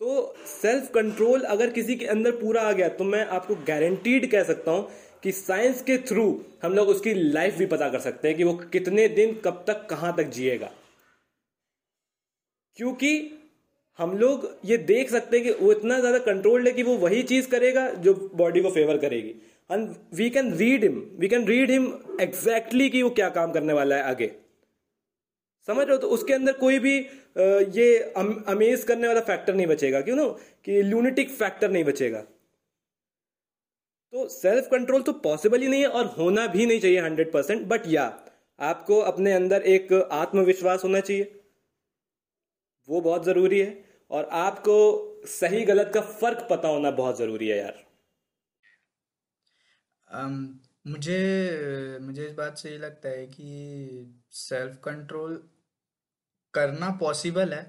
Speaker 3: तो सेल्फ कंट्रोल अगर किसी के अंदर पूरा आ गया तो मैं आपको गारंटीड कह सकता हूँ कि साइंस के थ्रू हम लोग उसकी लाइफ भी पता कर सकते हैं कि वो कितने दिन कब तक कहाँ तक जिएगा। क्योंकि हम लोग ये देख सकते हैं कि वो इतना ज़्यादा कंट्रोल्ड है कि वो वही चीज़ करेगा जो बॉडी को फेवर करेगी। And we can read him we can read him exactly कि वो क्या काम करने वाला है आगे। समझ रहे हो? तो उसके अंदर कोई भी ये अमेज करने वाला फैक्टर नहीं बचेगा। क्यों ना? कि ल्यूनिटिक फैक्टर नहीं बचेगा। तो सेल्फ कंट्रोल तो पॉसिबल ही नहीं है और होना भी नहीं चाहिए हंड्रेड परसेंट बट या आपको अपने अंदर एक आत्मविश्वास होना चाहिए। वो बहुत ज़रूरी है और आपको सही गलत का फ़र्क पता होना बहुत ज़रूरी है यार।
Speaker 2: um, मुझे मुझे इस बात से ये लगता है कि सेल्फ कंट्रोल करना पॉसिबल है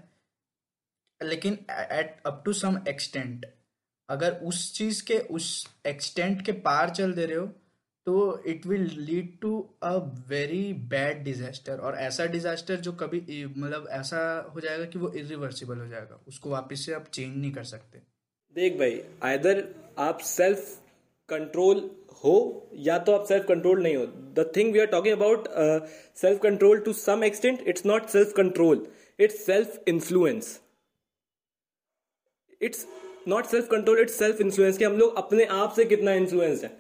Speaker 2: लेकिन at up to some extent अगर उस चीज़ के, उस एक्सटेंट के पार चल दे रहे हो तो it will lead to a very bad disaster और ऐसा डिजास्टर जो कभी मतलब ऐसा हो जाएगा कि वो इरिवर्सिबल हो जाएगा। उसको वापस से आप चेंज नहीं कर सकते।
Speaker 3: देख भाई आइदर आप सेल्फ कंट्रोल हो या तो आप सेल्फ कंट्रोल नहीं हो। The thing we are talking about self control to some extent it's not self control it's self influence it's not self control it's self influence कि हम लोग अपने आप से कितना इन्फ्लुएंस है।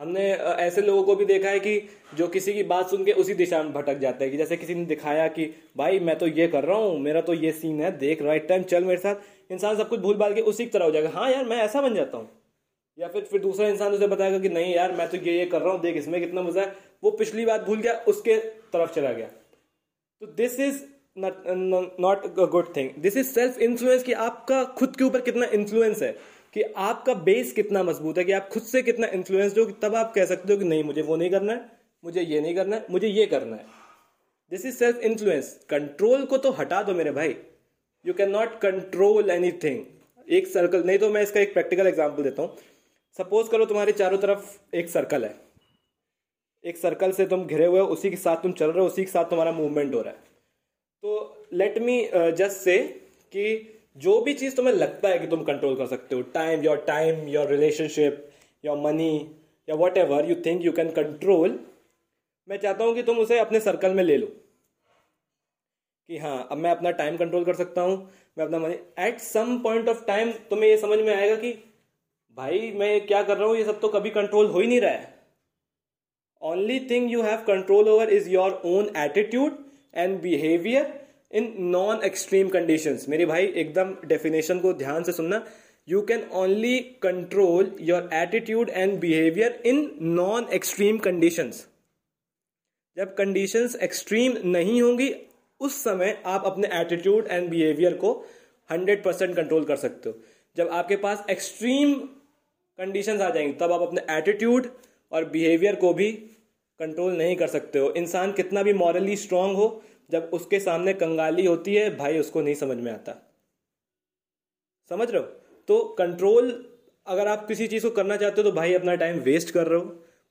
Speaker 3: हमने ऐसे लोगों को भी देखा है कि जो किसी की बात सुन के उसी दिशा में भटक जाता है कि जैसे किसी ने दिखाया कि, भाई, मैं तो ये कर रहा हूँ, मेरा तो ये सीन है, देख राइट टाइम चल मेरे साथ। इंसान सब कुछ भूल भाल के उसी की तरह हो जाएगा। हाँ यार, मैं ऐसा बन जाता हूँ। या फिर फिर दूसरा इंसान उसे बताएगा कि, नहीं यार, मैं तो ये ये कर रहा हूँ, देख, इसमें कितना मज़ा है। वो पिछली बात भूल गया, उसके तरफ़ चला गया। तो this is not a good thing this is self influence कि आपका खुद के ऊपर कितना इन्फ्लुएंस है, कि आपका बेस कितना मज़बूत है, कि आप खुद से कितना इन्फ्लुएंस हो तब आप कह सकते हो कि नहीं, मुझे वो नहीं करना है, मुझे ये नहीं करना है, मुझे ये करना है। This is self influence control को तो हटा दो मेरे भाई। You can not control anything एक सर्कल नहीं तो मैं इसका एक प्रैक्टिकल एग्ज़ाम्पल देता हूँ। सपोज़ करो तुम्हारे चारों तरफ़ एक सर्कल है। एक सर्कल से तुम घिरे हुए हो, उसी के साथ तुम चल रहे हो, उसी के साथ तुम्हारा मूवमेंट हो रहा है। तो लेट मी जस्ट से कि जो भी चीज़ तुम्हें लगता है कि तुम कंट्रोल कर सकते हो time your time your relationship your money या whatever you think you can control मैं चाहता हूँ कि तुम उसे अपने सर्कल में ले लो। कि हाँ अब मैं अपना टाइम कंट्रोल कर सकता हूँ, मैं अपना money at some point of time तुम्हें ये समझ में आएगा कि भाई, मैं क्या कर रहा हूँ, ये सब तो कभी कंट्रोल हो ही नहीं रहा है। Only thing you have control over is your own attitude and behaviour in non extreme condition मेरे भाई, एकदम डेफिनेशन को ध्यान से सुनना। You can only control your attitude and behaviour in non extreme condition जब कंडीशंस एक्सट्रीम नहीं होंगी, उस समय आप अपने एटीट्यूड एंड बिहेवियर को 100 परसेंट कंट्रोल कर सकते हो। जब आपके पास एक्सट्रीम कंडीशंस आ जाएँगी, तब आप अपने एटीट्यूड और बिहेवियर को भी कंट्रोल नहीं कर सकते हो। इंसान कितना भी मॉरली स्ट्रांग हो, जब उसके सामने कंगाली होती है, भाई उसको नहीं समझ में आता। समझ रहे हो? तो कंट्रोल अगर आप किसी चीज़ को करना चाहते हो तो भाई अपना टाइम वेस्ट कर रहे हो।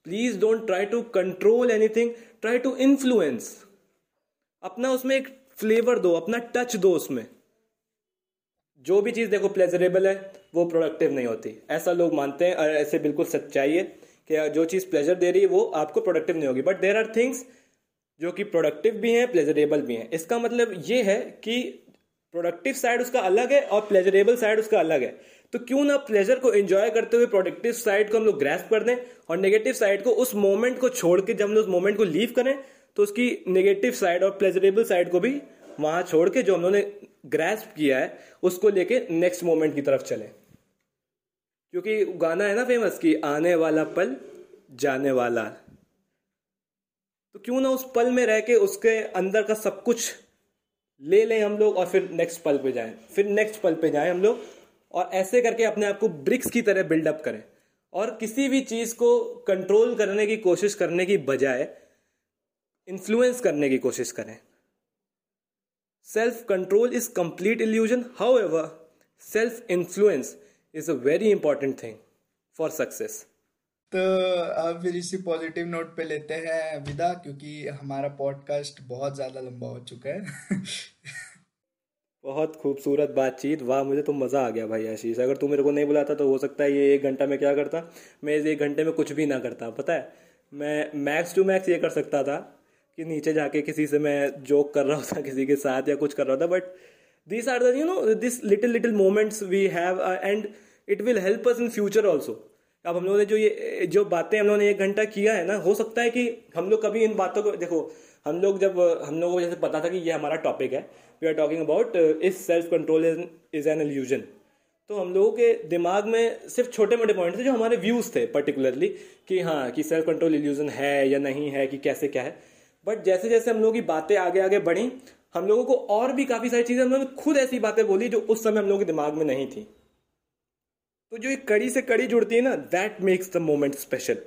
Speaker 3: Please don't try to control anything try to influence अपना उसमें एक फ्लेवर दो, अपना टच दो उसमें। जो भी चीज़ देखो प्लेजरेबल है, वो प्रोडक्टिव नहीं होती। ऐसा लोग मानते हैं और ऐसे बिल्कुल सच्चाई है। कि जो चीज़ प्लेजर दे रही है, वो आपको प्रोडक्टिव नहीं होगी। बट देर आर थिंग्स जो कि प्रोडक्टिव भी हैं प्लेजरेबल भी हैं। इसका मतलब ये है कि प्रोडक्टिव साइड उसका अलग है और प्लेजरेबल साइड उसका अलग है। तो क्यों ना प्लेजर को एंजॉय करते हुए प्रोडक्टिव साइड को हम लोग ग्रेस्प कर दें और नेगेटिव साइड को उस मोमेंट को छोड़ के जब हम लोग उस मोमेंट को लीव करें तो उसकी नेगेटिव साइड और प्लेजरेबल साइड को भी वहाँ छोड़ के जो हम लोगों ने ग्रेस्प किया है, उसको लेके नेक्स्ट मोमेंट की तरफ़ चले। क्योंकि गाना है ना फ़ेमस कि आने वाला पल, जाने वाला। तो क्यों ना उस पल में रह के उसके अंदर का सब कुछ ले लें हम लोग और फिर नेक्स्ट पल पे जाएँ। फिर नेक्स्ट पल पे जाएँ हम लोग और ऐसे करके अपने आप को ब्रिक्स की तरह बिल्डअप करें। और किसी भी चीज़ को कंट्रोल करने की कोशिश करने की बजाय इन्फ्लुएंस करने की कोशिश करें। Self control is complete illusion however self influence is a very important thing for success
Speaker 2: तो अब फिर इसी पॉजिटिव नोट पे लेते हैं विदा क्योंकि हमारा पॉडकास्ट बहुत ज़्यादा लंबा हो चुका है।
Speaker 3: बहुत खूबसूरत बातचीत। वाह मुझे तो मज़ा आ गया भाई आशीष। अगर तू मेरे को नहीं बुलाता तो हो सकता है ये एक घंटा में क्या करता? मैं इस एक घंटे में कुछ भी ना करता पता है? मैं मैक्स टू मैक्स ये कर सकता था कि नीचे जाके किसी से मैं जोक कर रहा होता किसी के साथ या कुछ कर रहा था but these are the you know this little little moments we have uh, and it will help us in future also. अब हम लोगों ने जो ये जो बातें हम लोगों ने एक घंटा किया है ना हो सकता है कि हम लोग कभी इन बातों को देखो हम लोग जब हम लोगों को जैसे पता था कि ये हमारा टॉपिक है we are talking about is self control is an illusion तो हम लोगों के दिमाग में सिर्फ़ छोटे मोटे पॉइंट थे जो हमारे व्यूज़ थे पर्टिकुलरली कि हाँ कि सेल्फ कंट्रोल इल्यूजन है या नहीं है कि कैसे क्या है। बट जैसे जैसे हम लोगों की बातें आगे आगे बढ़ी हम लोगों को और भी काफ़ी सारी चीज़ें हम लोगों ने खुद ऐसी बातें बोली जो उस समय हम लोगों के दिमाग में नहीं थी। तो जो एक कड़ी से कड़ी जुड़ती है ना that makes the moment special